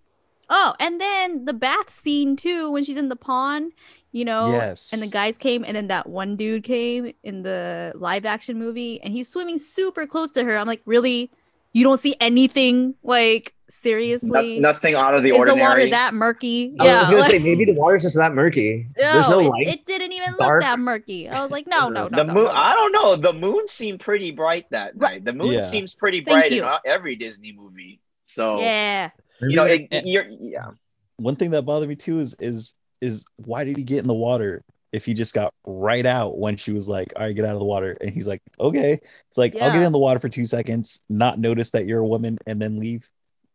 Oh, and then the bath scene too, when she's in the pond, you know, yes and the guys came, and then that one dude came in the live action movie, and he's swimming super close to her. I'm like, really? You don't see anything? Like, seriously? No- nothing out of the Is ordinary. the water that murky? Yeah, I was gonna like- say maybe the water's just that murky. There's no it, light. it didn't even look that murky. I was like, no, no, (laughs) no. the no, moon no. i don't know the moon seemed pretty bright that Right. night the moon Yeah. seems pretty Thank bright in you. every disney movie so Yeah. you know, it, you're yeah. One thing that bothered me too is is is why did he get in the water if he just got right out when she was like, "All right, get out of the water," and he's like, "Okay." It's like I'll get in the water for two seconds, not notice that you're a woman, and then leave,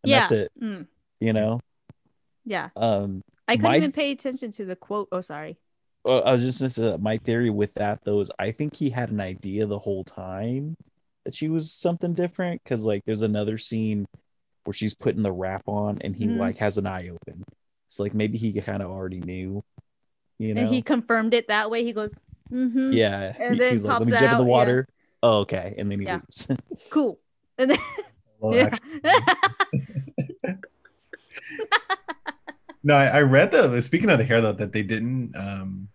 and Yeah. that's it. Mm, You know. yeah. Um, I couldn't My- even pay attention to the quote. Oh, sorry. well, I was just that my theory with that though is I think he had an idea the whole time that she was something different because like there's another scene where she's putting the wrap on and he Mhm. like has an eye open. So like maybe he kind of already knew, you know. And he confirmed it that way. He goes, mm-hmm. yeah, And then he's like, pops let me jump in out, the yeah. water. Oh, okay, and then he Yeah. leaves. (laughs) Cool. And then, (laughs) Well, yeah. (laughs) No, I, I read the speaking of the hair though that they didn't um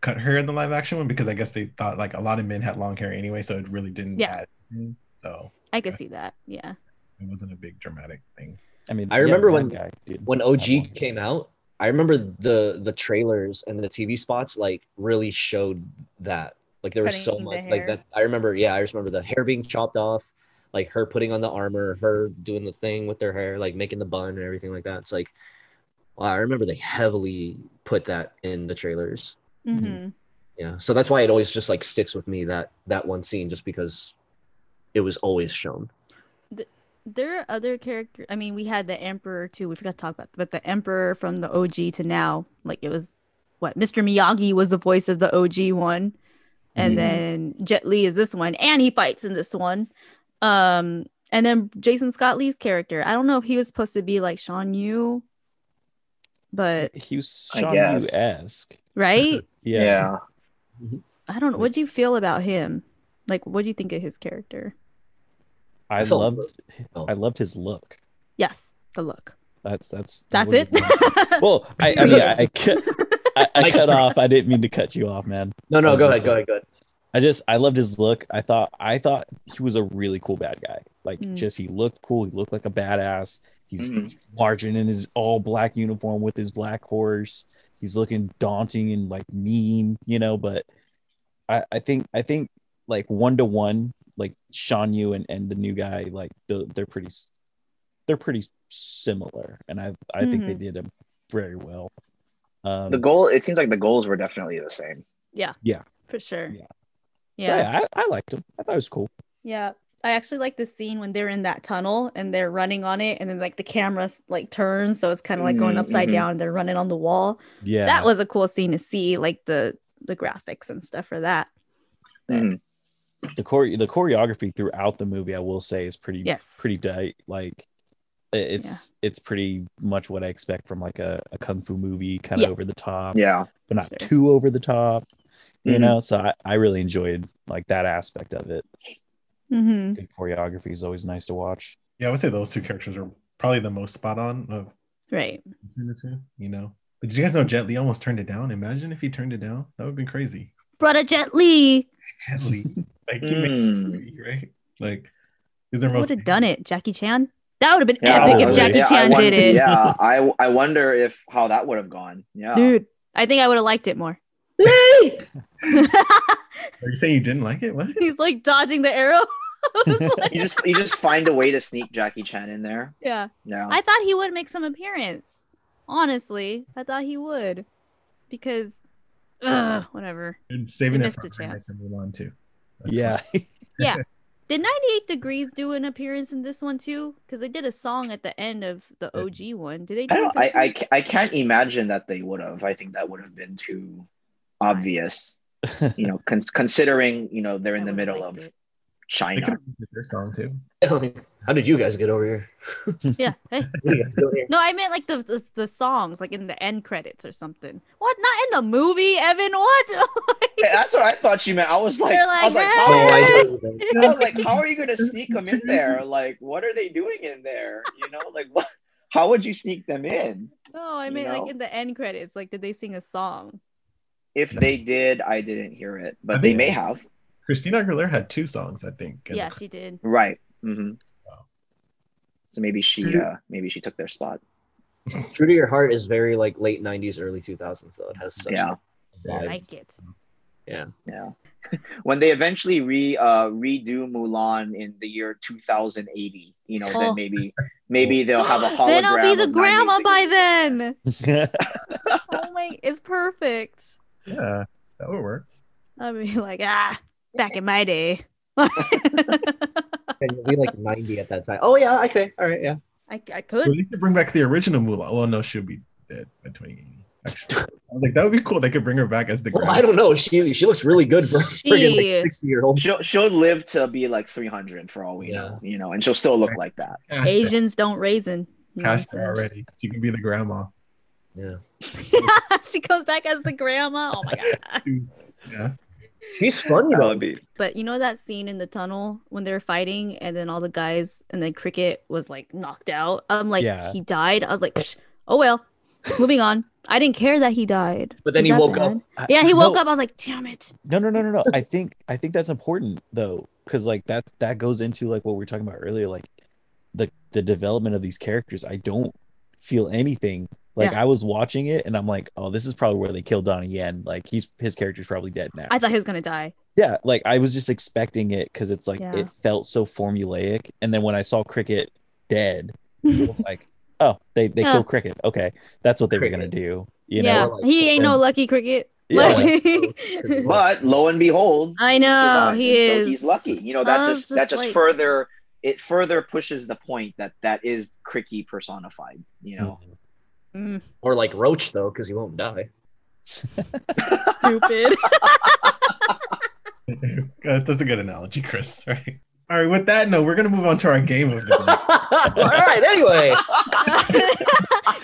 cut her in the live action one because I guess they thought like a lot of men had long hair anyway, so it really didn't Yeah. add. So I could see that. Yeah. it wasn't a big dramatic thing. I mean, I remember that when- guy did when OG came out, I remember the the trailers and the TV spots like really showed that. Like there was so much like that. I remember, yeah, I just remember the hair being chopped off, like her putting on the armor, her doing the thing with their hair, like making the bun and everything like that. It's like, wow, I remember they heavily put that in the trailers. hmm Yeah, so that's why it always just like sticks with me that that one scene, just because it was always shown. There are other characters. I mean, we had the Emperor too. We forgot to talk about, but the Emperor from the OG to now, like it was what Mr. Miyagi was the voice of the OG one, and Mhm. then Jet Li is this one, and he fights in this one. Um, and then Jason Scott Lee's character. I don't know if he was supposed to be like Shan Yu, but he was I Shan guess. Yu esque. right? (laughs) Yeah. I don't. know. What do you feel about him? Like, what do you think of his character? I I loved Oh. I loved his look. Yes, the look. That's that's that That's was it. Well, I, I mean, I, I (laughs) cut, I, I cut off. I didn't mean to cut you off, man. No, no, was go ahead, go ahead, go ahead. I just I loved his look. I thought I thought he was a really cool bad guy. Like Mm. just he looked cool. He looked like a badass. He's Mhm. marching in his all black uniform with his black horse. He's looking daunting and like mean, you know. But I I think I think like one to one, like Shan Yu and, and the new guy, like the, they're pretty they're pretty similar, and I I think they Mhm. did him very well. Um, The goal. It seems like the goals were definitely the same. Yeah. Yeah. For sure. Yeah. Yeah. so yeah, I, I liked him. I thought it was cool. Yeah. I actually like the scene when they're in that tunnel and they're running on it and then like the camera like turns so it's kind of like going Mhm, upside mhm. down and they're running on the wall. Yeah, That was a cool scene to see like the the graphics and stuff for that. Mhm. The chore the choreography throughout the movie. I will say is pretty Yes. pretty tight. Like it- it's it's pretty much what I expect from like a, a kung fu movie, kind of Yeah. over the top, Yeah. but not Sure. too over the top. You Mhm. know, so I, I really enjoyed like that aspect of it. Mm-hmm. Good choreography is always nice to watch. Yeah, I would say those two characters are probably the most spot on of Right. between the two. You know, but did you guys know Jet Li almost turned it down? Imagine if he turned it down. That would have been crazy. Brother Jet Li Jet Li, like he made a Mm. movie, right? Like, is there most. would have done it. Jackie Chan. That would have been Yeah, epic if Jackie yeah, Chan wonder- did it. Yeah, (laughs) I I wonder if how that would have gone. Yeah. Dude, I think I would have liked it more. (laughs) Are you saying you didn't like it? What? He's like dodging the arrow. (laughs) Like- You just you just find a way to sneak Jackie Chan in there. yeah. Yeah. I thought he would make some appearance. Honestly, I thought he would, because, ugh, whatever. You're saving You it missed for a Iron Man chance. to Mulan too. That's yeah, (laughs) Yeah. (laughs) Did 98 Degrees do an appearance in this one too? Because they did a song at the end of the OG one. Did they? Do I don't. I, I, I can't imagine that they would have. I think that would have been too obvious. (laughs) You know, cons- considering you know they're in I the middle of it. They China. their song too. (laughs) How did you guys get over here? (laughs) Yeah. Hey. What are you guys doing here? No, I meant like the, the the songs, like in the end credits or something. What? Not in the movie, Evan. What? (laughs) Yeah, That's what I thought you meant. I was like, They're I was like, like, how, I "Hey!" I was like, how are you gonna sneak them in there? Like, what are they doing in there? You know, like what? How would you sneak them in? no, I You meant know? like in the end credits. Like, did they sing a song? If they did, I didn't hear it, but they may have. Christina Aguilera had two songs, I think. in Yeah, the- she did. Right. hmm Wow. So maybe she, uh, maybe she took their spot. (laughs) True to Your Heart is very like late '90s, early 2000s though. It has such Yeah. a I like it. Yeah. Yeah. (laughs) when they eventually re uh redo Mulan in the year 2080, you know, Oh. then maybe maybe they'll have a hologram. (gasps) then I'll be the grandma by then. (laughs) Oh my, it's perfect. Yeah, that would work. I'll be like, ah, back in my day. (laughs) And you'll be like 90 at that time. Oh yeah, okay. All right, yeah. I, I Well, could. they could bring back the original Mulan. Well, no, she'll be dead by 2080. Actually, (laughs) I was like, that would be cool. They could bring her back as the Well. I don't know. She she looks really good for a friggin' like 60 year old. She'll she'll live to be like 300 for all we know, you know, and she'll still look like that. Cast her- Asians don't raisin. You know what I'm Cast her already. She can be the grandma. Yeah. (laughs) she comes back as the grandma. Oh my god. Yeah. She's funny That though. Um, would be But you know that scene in the tunnel when they're fighting and then all the guys and then Cricket was like knocked out. I'm like, Yeah. he died. I was like, oh well. Moving on. I didn't care that he died. But then Was he woke bad? up. I- Yeah, he woke no, up. I was like, damn it. No, no, no, no, no. I think I think that's important though, because like that that goes into like what we were talking about earlier, like the the development of these characters. I don't feel anything. Like Yeah. I was watching it and I'm like, oh, this is probably where they killed Donnie Yen. Like he's his character's probably dead now. I thought he was gonna die. yeah, like I was just expecting it because it's like Yeah. it felt so formulaic. And then when I saw Cricket dead, (laughs) it was like, oh, they they Yeah. killed Cricket. Okay, that's what they were gonna do. You yeah, know? like- he ain't no lucky Cricket. Yeah. (laughs) But lo and behold, I know, survived, he and So he's lucky. You know, that was just that just just like- further it further pushes the point that that is Cri-Kee personified. You know, mm-hmm. Mm, Or like Roach though, because he won't die. (laughs) stupid. (laughs) That's a good analogy, Chris. Right. All right. With that note, we're gonna move on to our game of the (laughs) day. All right. Anyway.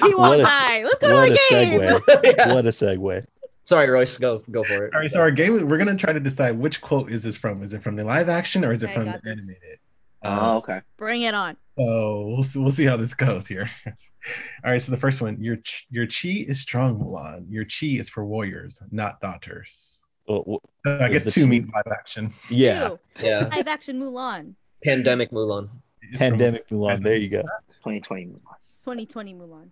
he won't die. Let's go to What our a game. segue. Yeah. What a segue. Sorry, Royce. Go go for it. All right. So our game, we're gonna try to decide which quote is this from. Is it from the live action or is it I from the this. animated? oh Um, okay. Bring it on. So we'll see, we'll see how this goes here. All right. So the first one, your your chi is strong, Mulan. Your chi is for warriors, not daughters. Well, well, Uh, I guess two chi- mean live action. yeah. Two. Yeah. Live action Mulan. Pandemic Mulan. It's from- Pandemic Mulan. There you go. 2020. Mulan. 2020 Mulan.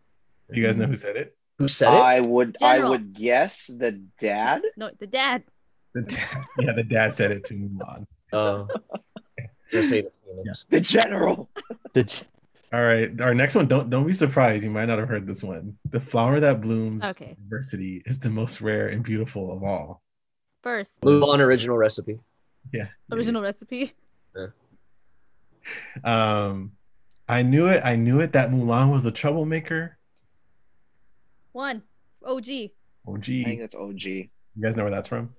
You guys know who said it? Who said it? I would I would guess the dad. No, the dad. The dad, yeah, the dad said it to Mulan. Oh. (laughs) You'll say the Phoenix. The general. Did you- All right, our next one. Don't don't be surprised. You might not have heard this one. The flower that blooms Okay. diversity is the most rare and beautiful of all. First, Mulan original recipe. Yeah. original recipe. Yeah. Um, I knew it. I knew it that Mulan was a troublemaker. One. OG. OG. I think that's OG. you guys know where that's from?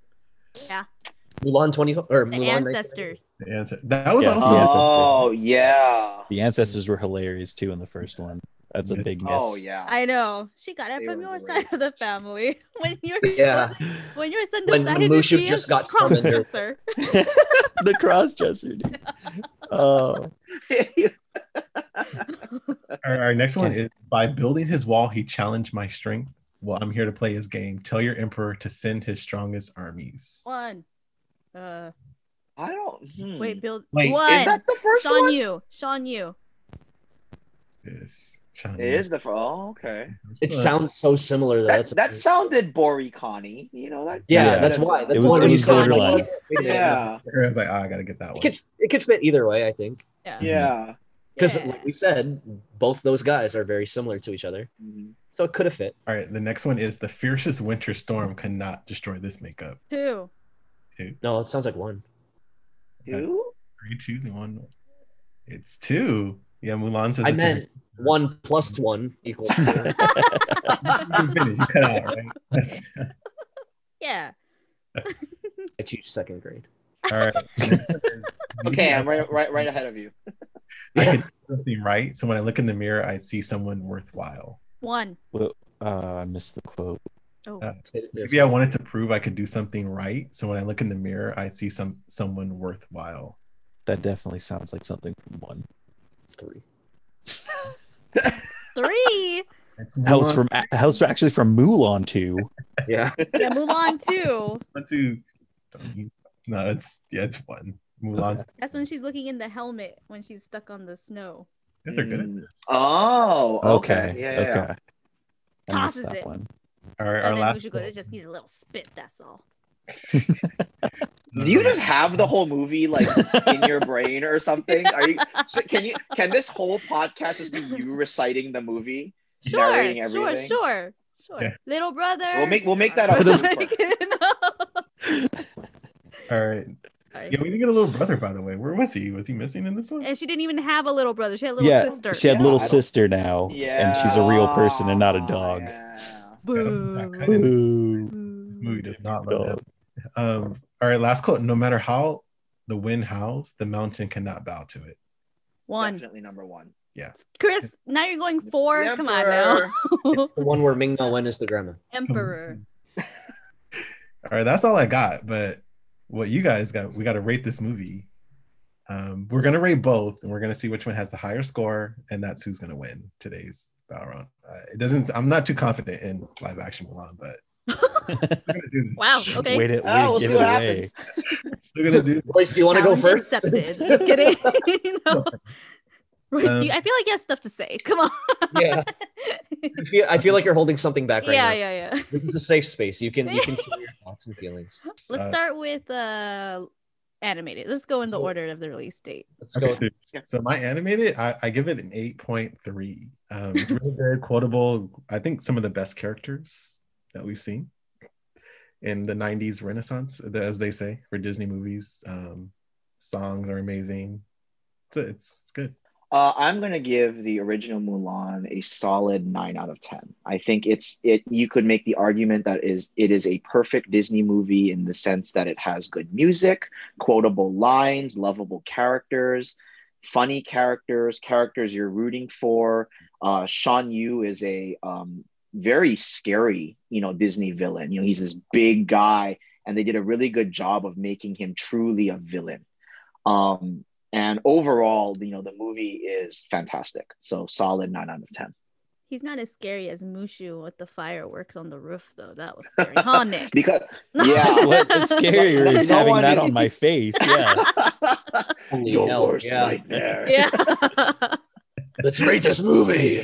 Mulan 20 or The Mulan ancestor. The answer. That was Yeah, also. the ancestor. Oh yeah. the ancestors were hilarious too in the first one. That's a big oh, miss. Oh yeah. I know. She got it They from your great. side of the family. (laughs) When you're Yeah. when your son When decided Mushu to be just a got summoned or- crossdresser. (laughs) the cross dresser. Dude. Oh, (laughs) Our, our next one is by building his wall, he challenged my strength. Well, I'm here to play his game. Tell your emperor to send his strongest armies. One. Uh, I don't. hmm. wait, build Wait, is that the first Shan one? Yu. Shan Yu. Yes, China. It is the. fir- Oh, okay. It sounds so similar though. That, That's that sounded Boricani. You know that. yeah, Yeah. that's why. That's was- why it when you was said it, like, borderline. oh, wait a minute. Yeah. (laughs) I was like, ah, I gotta get that It one. could it could fit either way, I think. Yeah. Yeah. Because Yeah. like we said, both those guys are very similar to each other. Mhm. So it could have fit. All right, the next one is the fiercest winter storm cannot destroy this makeup. Two. No, it sounds like one. Two. Three, two, one. It's two. Yeah, Mulan says. I it's meant one plus one equals (laughs) two. two. You can finish, you cut out, right? That's- Yeah. I teach second grade. All right. (laughs) Okay, I'm right, right, right ahead of you. I can something right. So when I look in the mirror, I see someone worthwhile. One. well, uh, I missed the quote. Oh. Uh, Maybe I wanted to prove I could do something right. So when I look in the mirror, I see some someone worthwhile. That definitely sounds like something from one. three. (laughs) Three. It's That was from that was actually from Mulan too. (laughs) Yeah. Yeah, Mulan two. (laughs) One, two. No, it's yeah, it's one. Mulan's. That's when she's looking in the helmet when she's stuck on the snow. You guys are good at Mm. this. Oh. Okay. Okay. Yeah. yeah, yeah. okay. I missed Tosses that it. one. All right, our last. Mushu goes, it just needs a little spit, that's all. Do you just have the whole movie like in your brain or something? Are you? (laughs) So can you? Can this whole podcast just be you reciting the movie, Sure, narrating sure, everything? sure, sure. Yeah. Little brother. We'll make we'll make that (laughs) up. Like, (laughs) All right. Yeah, we didn't get a little brother, by the way. Where was he? Was he missing in this one? and she didn't even have a a little brother. She had a little yeah, sister. she had Yeah, little sister now, Yeah, and she's a real person and not a oh, dog. Yeah. Boo. Cut it. Ooh, movie does not love dog. Um, all right, last quote. No matter how the wind howls, the mountain cannot bow to it. One. Definitely number one. Yeah. Chris, now you're going four. Come on now. (laughs) It's the one where Ming Na Wen is the grandma. Emperor. (laughs) All right, that's all I got. But what you guys got, we got to rate this movie. Um, we're gonna rate both, and we're gonna see which one has the higher score, and that's who's gonna win today's battle round. Uh, it doesn't. I'm not too confident in live action Mulan, but (laughs) we're gonna do this. Wow, okay. Way to, way Oh, we'll give see it what away. happens. (laughs) Still gonna do. Royce, do you want to go first? Accepted. (laughs) Just kidding. no. Royce, Um, you- I feel like you have stuff to say. Come on. Yeah. I feel, I feel like you're holding something back right yeah, now. Yeah, yeah, yeah. This is a safe space. You can you can share your thoughts and feelings. Let's Uh, start with uh animated. Let's go in the order of the release date. Let's Okay, go. so my animated, I, I give it an 8.3. Um, it's really (laughs) good, quotable. I think some of the best characters that we've seen in the 90s Renaissance, as they say, for Disney movies. Um, songs are amazing. It's, it's, it's good. Uh, I'm gonna give the original Mulan a solid nine out of ten. I think it's it. You could make the argument that is it is a perfect Disney movie in the sense that it has good music, quotable lines, lovable characters, funny characters, characters you're rooting for. Uh, Shan Yu is a um, very scary, you know, Disney villain. You know, he's this big guy, and they did a really good job of making him truly a villain. Um, and overall, you know, the movie is fantastic. So solid nine out of ten. He's not as scary as Mushu with the fireworks on the roof, though. That was scary, huh, Nick? (laughs) Because (laughs) yeah, (laughs) What's scarier is No having one that is- on my face. Yeah. Holy your hell, worst yeah. nightmare. yeah. Let's rate this movie.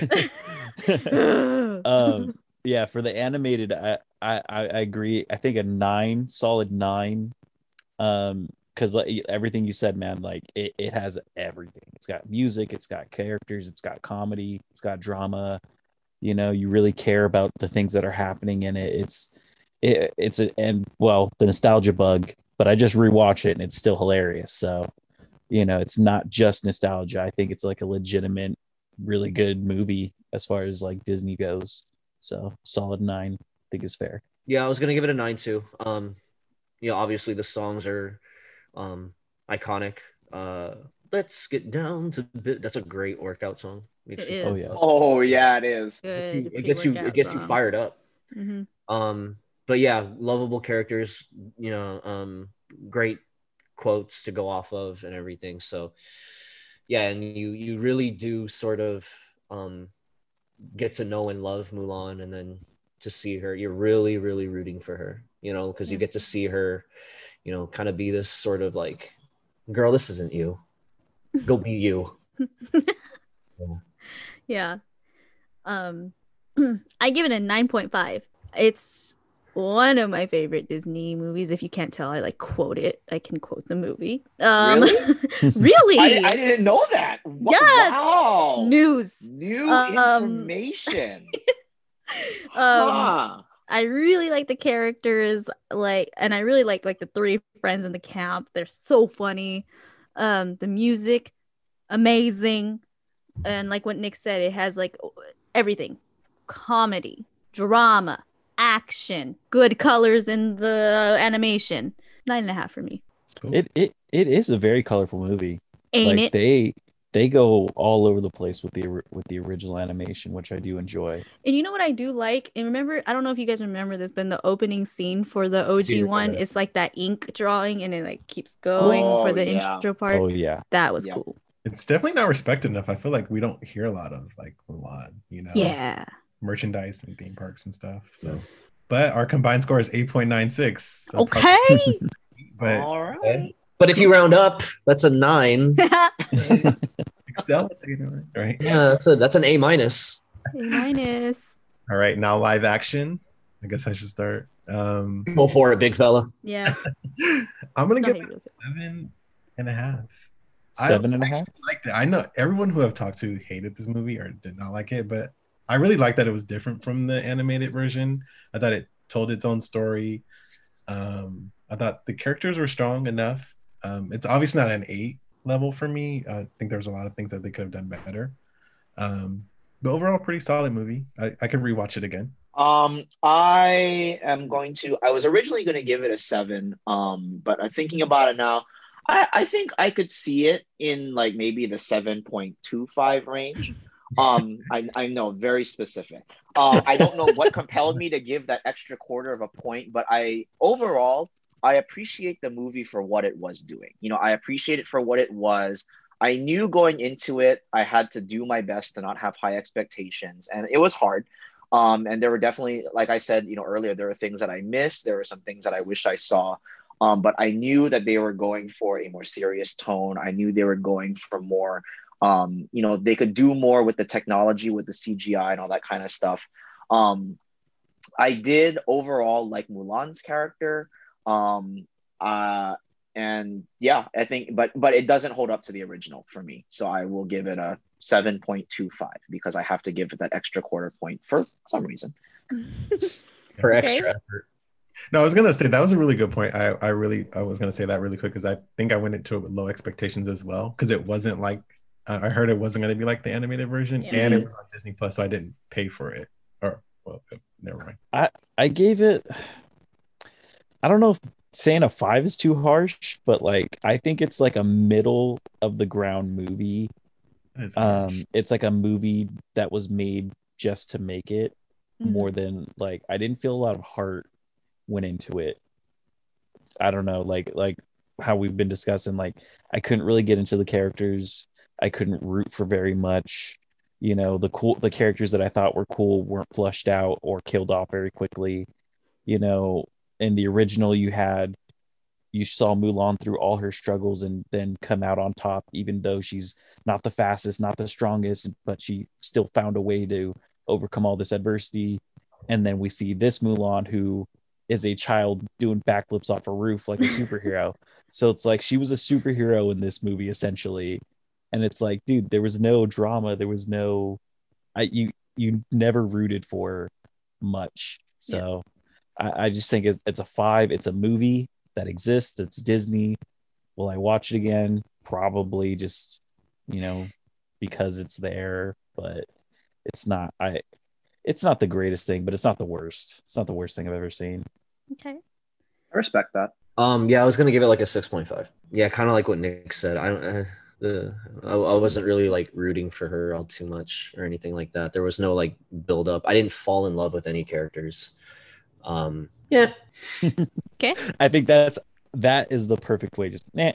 um yeah for the animated I, I i I agree i think a nine solid nine um because like everything you said man like it, it has everything it's got music it's got characters it's got comedy it's got drama you know you really care about the things that are happening in it it's it, it's a and well the nostalgia bug but i just rewatch it and it's still hilarious so you know it's not just nostalgia i think it's like a legitimate really good movie as far as like Disney goes. So solid nine, I think is fair. Yeah, I was gonna give it a nine too. Um, you know, obviously the songs are um iconic. Uh, let's get down to bit. That's a great workout song. Makes It you, is. Oh yeah. Oh yeah, it is. gets you- it gets you it pre-workout gets you fired up. Mhm. Um, but yeah, lovable characters. You know, um, great quotes to go off of and everything. So yeah, and you you really do sort of um get to know and love Mulan, and then to see her, you're really really rooting for her. You know, because you get to see her, you know, kind of be this sort of like, girl, this isn't you. Go be you. (laughs) Yeah. Um, (clears throat) I give it a 9.5. It's one of my favorite Disney movies. If you can't tell, I like quote it. I can quote the movie. Um, Really? (laughs) really? I, I didn't know that. Wa- Yes! Wow. News. New Um, (laughs) information. Um, Huh. I really like the characters, like, and I really like like the three friends in the camp. They're so funny. Um, the music, amazing, and like what Nick said, it has like everything: comedy, drama, action, good colors in the animation. Nine and a half for me, It it it is a very colorful movie. ain't like it? they they go all over the place with the with the original animation, which I do enjoy. And you know what I do like? And remember, I don't know if you guys remember this, but in the opening scene for the OG do one, remember. it's like that ink drawing and it like keeps going Oh, for the yeah. intro oh, part. Oh yeah. That was Yeah. cool. It's definitely not respected enough. I feel like we don't hear a lot of like Mulan, you know, Yeah. merchandise and theme parks and stuff. So, but our combined score is 8.96. So Okay. (laughs) But All right. Okay. But if you round up, that's a nine. (laughs) (laughs) Excel, say right? Yeah, that's a that's an A minus. A minus. All right, now live action. I guess I should start. Um, Go for it, big fella. Yeah. (laughs) I'm gonna it's give not it how you feel. seven and a half. I Seven and a half. liked it. I know everyone who I've talked to hated this movie or did not like it, but I really liked that it was different from the animated version. I thought it told its own story. Um, I thought the characters were strong enough. Um, it's obviously not an eight level for me. I think there was a lot of things that they could have done better. Um, but overall, pretty solid movie. I, I could rewatch it again. Um, I am going to. I was originally going to give it a seven. Um, but I'm thinking about it now. I, I think I could see it in like maybe the seven point two five range. (laughs) Um, I, I know very specific. Uh, I don't know what compelled me to give that extra quarter of a point, but I overall I appreciate the movie for what it was doing. You know, I appreciate it for what it was. I knew going into it, I had to do my best to not have high expectations, and it was hard. Um, and there were definitely, like I said, you know, earlier, there were things that I missed. There were some things that I wish I saw. Um, but I knew that they were going for a more serious tone. I knew they were going for more, um, you know, they could do more with the technology, with the CGI and all that kind of stuff. Um, I did overall like Mulan's character. Um, uh, and yeah, I think, but but it doesn't hold up to the original for me. So I will give it a 7.25 because I have to give it that extra quarter point for some reason. (laughs) For Okay. extra effort. No, I was gonna say that was a really good point. I, I really I was gonna say that really quick because I think I went into it with low expectations as well because it wasn't like I I heard it wasn't gonna be like the animated version Yeah. and it was on Disney Plus, so I didn't pay for it. Or well, never mind. I I gave it. I don't know if saying a five is too harsh, but like I think it's like a middle of the ground movie. It's- Um, it's like a movie that was made just to make it more than like I didn't feel a lot of heart went into it. I don't know, like like how we've been discussing, like I couldn't really get into the characters. I couldn't root for very much. You know, the cool the characters that I thought were cool weren't flushed out or killed off very quickly. You know, in the original you had you saw Mulan through all her struggles and then come out on top, even though she's not the fastest, not the strongest, but she still found a way to overcome all this adversity. And then we see this Mulan who is a child doing backflips off a roof like a (laughs) superhero. so it's like she was a superhero in this movie essentially. And it's like, dude, there was no drama, there was no I you you never rooted for much. So I, I just think it's, it's a five. It's a movie that exists. It's Disney. Will I watch it again? Probably just, you know, because it's there, but it's not I it's not the greatest thing, but it's not the worst. It's not the worst thing I've ever seen. Okay. I respect that. Um, yeah, I was gonna give it like a six point five. Yeah, kind of like what Nick said. I don't. Uh, the I, I wasn't really like rooting for her all too much or anything like that. There was no like build up. I didn't fall in love with any characters. Um, yeah, (laughs) okay. I think that's that is the perfect way. Just nah,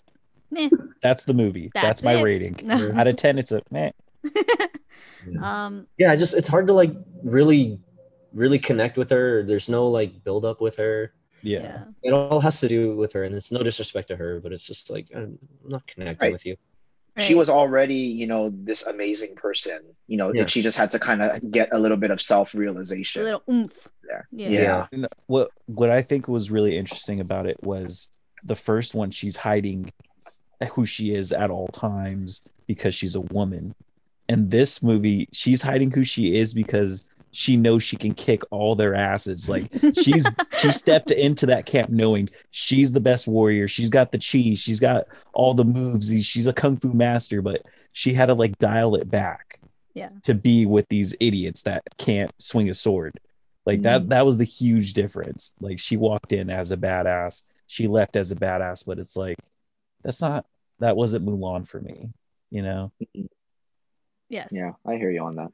Meh. that's the movie. That's, That's my it. rating. Out of ten, it's a meh. (laughs) um. yeah. Just it's hard to like really, really connect with her. There's no like build up with her. Yeah. Yeah. It all has to do with her, and it's no disrespect to her, but it's just like I'm not connecting Right. with you. She was already, you know, this amazing person. You know, Yeah. and she just had to kind of get a little bit of self realization. a little oomph. there. Yeah. Yeah. And what what I think was really interesting about it was the first one she's hiding who she is at all times because she's a woman. And this movie, she's hiding who she is because she knows she can kick all their asses. Like (laughs) she's she stepped into that camp knowing she's the best warrior. She's got the chi. She's got all the moves. She's a kung fu master, but she had to like dial it back. Yeah. To be with these idiots that can't swing a sword. Like Mm. that that was the huge difference. Like she walked in as a badass. She left as a badass, but it's like that's not that wasn't Mulan for me, you know. Yes. Yeah, I hear you on that.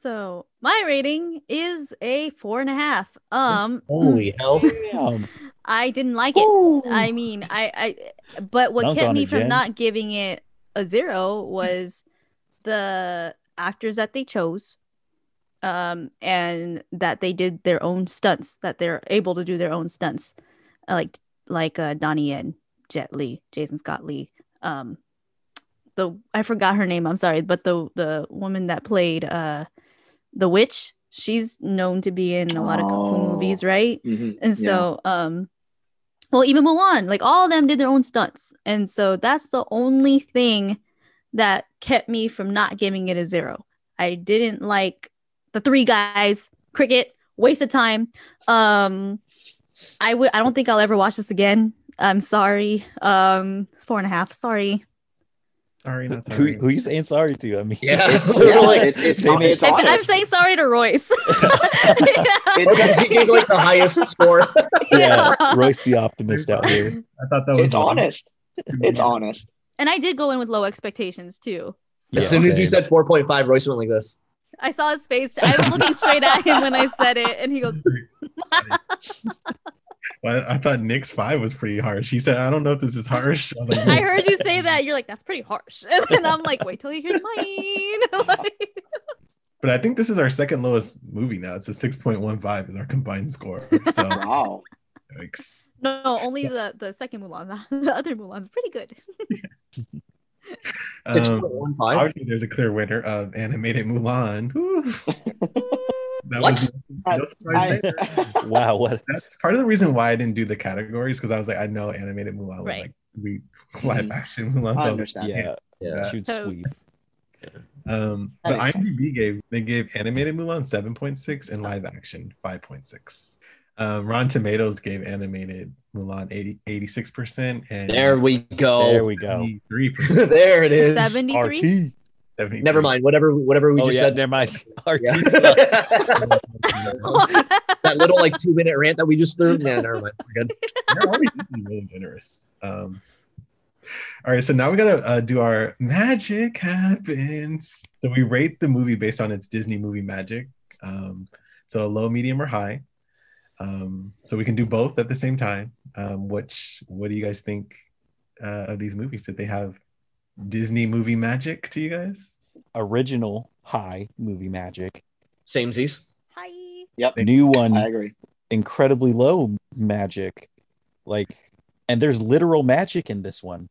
So my rating is a four and a half. Um. Holy (laughs) hell! I didn't like it. I mean, I, I, but what Dunk kept me it, from Jen. not giving it a zero was the actors that they chose, um, and that they did their own stunts, that they're able to do their own stunts, uh, like like uh, Donnie Yen, Jet Li, Jason Scott Lee, um, the I forgot her name. I'm sorry, but the the woman that played uh the witch she's known to be in a lot of kung fu Oh. movies, right? Mhm. And Yeah. so, um, well, even Mulan, like all of them did their own stunts. And so that's the only thing that kept me from not giving it a zero. I didn't like the three guys, cricket, waste of time. Um, I would, I don't think I'll ever watch this again. I'm sorry. Um, it's four and a half. Sorry. Sorry, not Who, sorry. who you saying sorry to? I mean, Yeah. (laughs) yeah, Literally. it's it's, it's I, I'm saying sorry to Royce. (laughs) (laughs) It's, he gave like the highest score. yeah, Royce the optimist out here. I thought that was it's honest. It's honest. and I did go in with low expectations too. Yeah, As soon as you said 4.5, Royce went like this. I saw his face. I was looking straight at him when I said it, and he goes, Well, I thought Nick's five was pretty harsh. He said, "I don't know if this is harsh." I, was like, I heard you say (laughs) that. You're like, that's pretty harsh. (laughs) And I'm like, wait till you hear mine. (laughs) Like- but I think this is our second lowest movie now. It's a six point one five is our combined score. So Wow. like, no, no, only the the second Mulan. The other Mulan's pretty good. um, 6.15. obviously, there's a clear winner of animated Mulan. Whew. that What? was no surprise I. (laughs) Wow, what? That's part of the reason why I didn't do the categories because I was like, I know animated Mulan, Right. like we live action Mulan. So I I like, understand. Yeah, Yeah. shoot sweep. Totes. Um, That but makes sense. IMDb gave they gave animated Mulan seven point six and live action five point six. Um, Rotten Tomatoes gave animated Mulan 86 percent and There we go. There we go. three percent. (laughs) there it is. 73. RT. Never mind. Whatever whatever we oh just yeah, said. never mind. RT Yeah. (laughs) (laughs) sucks. (laughs) that little like two minute rant that we just threw. Yeah, never mind. We're good. They're always really generous. Um, all right, so now we gotta uh, do our magic happens. So we rate the movie based on its Disney movie magic. Um, so low, medium, or high. Um, so we can do both at the same time. Um, which what do you guys think uh, of these movies? Did they have Disney movie magic to you guys? Original high movie magic. Samesies. Hi. Yep. New one I agree. incredibly low magic. Like, and there's literal magic in this one,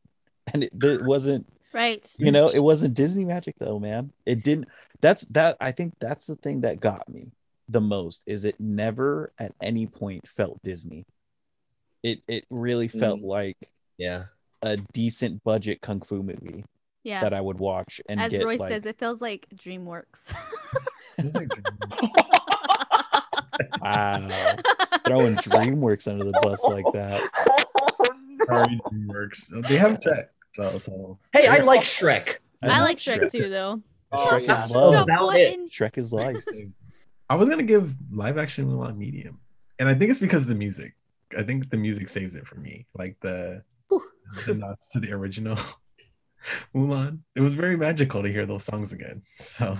and it, it wasn't. Right. You know, it wasn't Disney magic though, man. It didn't. That's that. I think that's the thing that got me the most. Is it never at any point felt Disney. It it really felt Mm. like Yeah. A decent budget kung fu movie Yeah. that I would watch and As get Royce like, says, it feels like DreamWorks. (laughs) wow, throwing DreamWorks under the bus like that. Sorry, DreamWorks. They have Shrek though, so Hey, I like Shrek. I love like Shrek, too, though. Oh, Shrek yeah. Is love. about it. Shrek is life. I was gonna give live action Mulan medium, and I think it's because of the music. I think the music saves it for me, like the (laughs) the nods to the original (laughs) Mulan. It was very magical to hear those songs again. So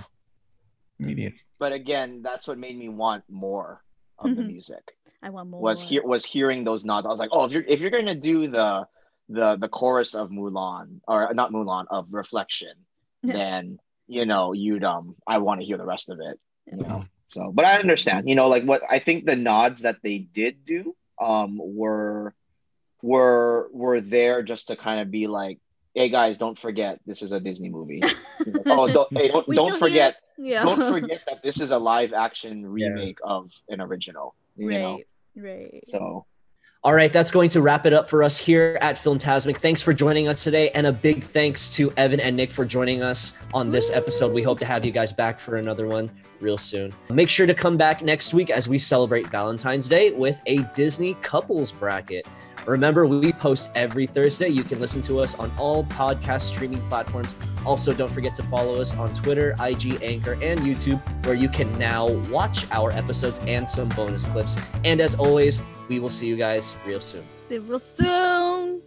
medium. But again, that's what made me want more of the Mhm. music. I want more. Was here was hearing those nods. I was like, oh, if you're if you're gonna do the the the chorus of Mulan or not Mulan of Reflection, (laughs) then you know you'd um I want to hear the rest of it. You Yeah. know. So, but I understand. You know, like what I think the nods that they did do um were were were there just to kind of be like, hey guys, don't forget this is a Disney movie. (laughs) oh, don't, hey, don't, don't forget Yeah. don't (laughs) forget that this is a live action remake of an original. You know, right. Right. so All right, that's going to wrap it up for us here at Filmtasmic. Thanks for joining us today, and a big thanks to Evan and Nick for joining us on this episode. We hope to have you guys back for another one real soon. Make sure to come back next week as we celebrate Valentine's Day with a Disney couples bracket. Remember, we post every Thursday. You can listen to us on all podcast streaming platforms. Also, don't forget to follow us on Twitter, IG, Anchor, and YouTube, where you can now watch our episodes and some bonus clips. And as always, we will see you guys real soon. See you real soon.